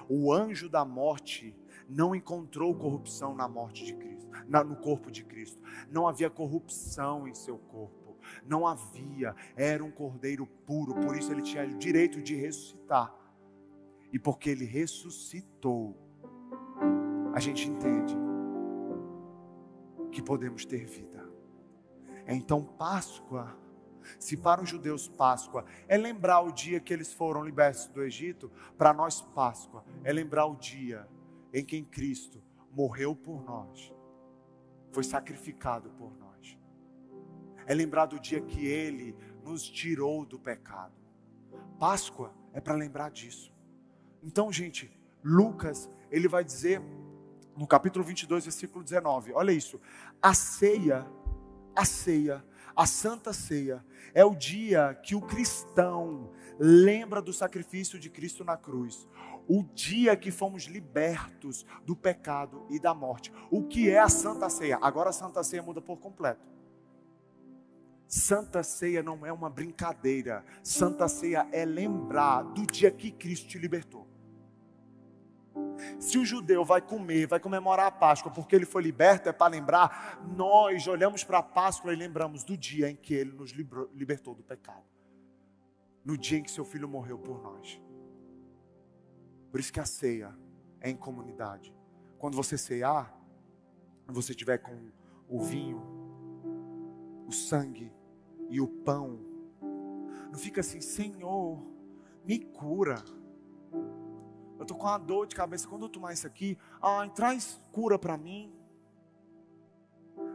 o anjo da morte não encontrou corrupção na morte de Cristo, no corpo de Cristo. Não havia corrupção em seu corpo. Não havia. Era um cordeiro puro, por isso ele tinha o direito de ressuscitar. E porque ele ressuscitou, a gente entende que podemos ter vida. Então, Páscoa se para os judeus Páscoa é lembrar o dia que eles foram libertos do Egito, para nós Páscoa é lembrar o dia em que Cristo morreu por nós, foi sacrificado por nós. É lembrar do dia que ele nos tirou do pecado. Páscoa é para lembrar disso. Então, gente, Lucas, ele vai dizer no capítulo 22, versículo 19, olha isso. A ceia, a ceia a Santa Ceia é o dia que o cristão lembra do sacrifício de Cristo na cruz. O dia que fomos libertos do pecado e da morte. O que é a Santa Ceia? Agora a Santa Ceia muda por completo. Santa Ceia não é uma brincadeira. Santa Ceia é lembrar do dia que Cristo te libertou. Se o judeu vai comer, vai comemorar a Páscoa porque ele foi liberto, é para lembrar, nós olhamos para a Páscoa e lembramos do dia em que ele nos libertou do pecado. No dia em que seu filho morreu por nós. Por isso que a ceia é em comunidade. Quando você cear, você tiver com o vinho, o sangue e o pão, não fica assim, Senhor, me cura. Eu estou com uma dor de cabeça. Quando eu tomar isso aqui, ai, traz cura para mim.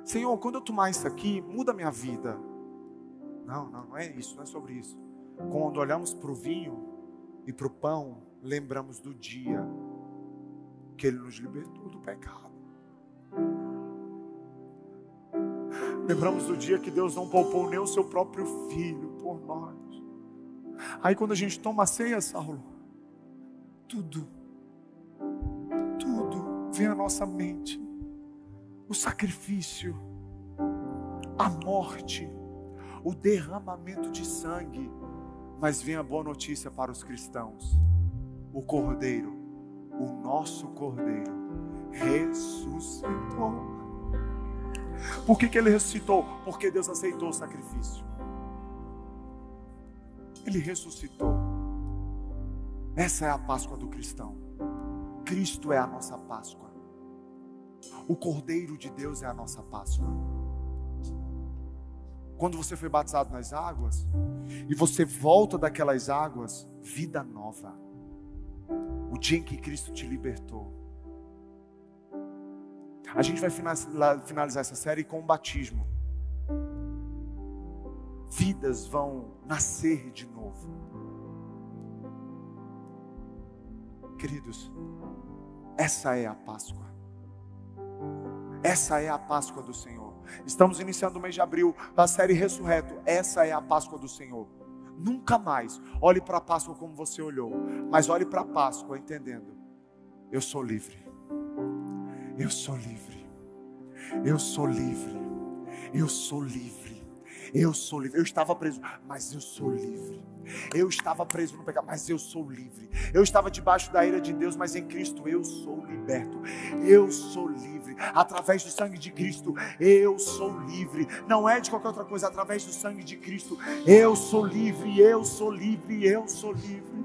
Senhor, quando eu tomar isso aqui, muda minha vida. Não, não, não é isso, não é sobre isso. Quando olhamos para o vinho e para o pão, lembramos do dia que Ele nos libertou do pecado. Lembramos do dia que Deus não poupou nem o seu próprio filho por nós. Aí quando a gente toma a ceia, Saulo, tudo, tudo vem à nossa mente. O sacrifício, a morte, o derramamento de sangue. Mas vem a boa notícia para os cristãos: o Cordeiro, o nosso Cordeiro, ressuscitou. Por que, que ele ressuscitou? Porque Deus aceitou o sacrifício. Ele ressuscitou. Essa é a Páscoa do cristão. Cristo é a nossa Páscoa. O Cordeiro de Deus é a nossa Páscoa. Quando você foi batizado nas águas e você volta daquelas águas, vida nova. Dia em que Cristo te libertou. A gente vai finalizar essa série com o batismo. vidas vão nascer de novo. Queridos, essa é a Páscoa. Essa é a Páscoa do Senhor. Estamos iniciando o mês de abril da série Ressurreto. Essa é a Páscoa do Senhor. Nunca mais olhe para a Páscoa como você olhou, mas olhe para a Páscoa entendendo: eu sou livre. Eu sou livre. Eu sou livre. Eu sou livre. Eu sou livre. Eu estava preso, mas eu sou livre. Eu estava preso no pecado, mas eu sou livre. Eu estava debaixo da ira de Deus, mas em Cristo eu sou liberto. Eu sou livre. Através do sangue de Cristo, eu sou livre. Não é de qualquer outra coisa, através do sangue de Cristo, eu sou livre, eu sou livre, eu sou livre.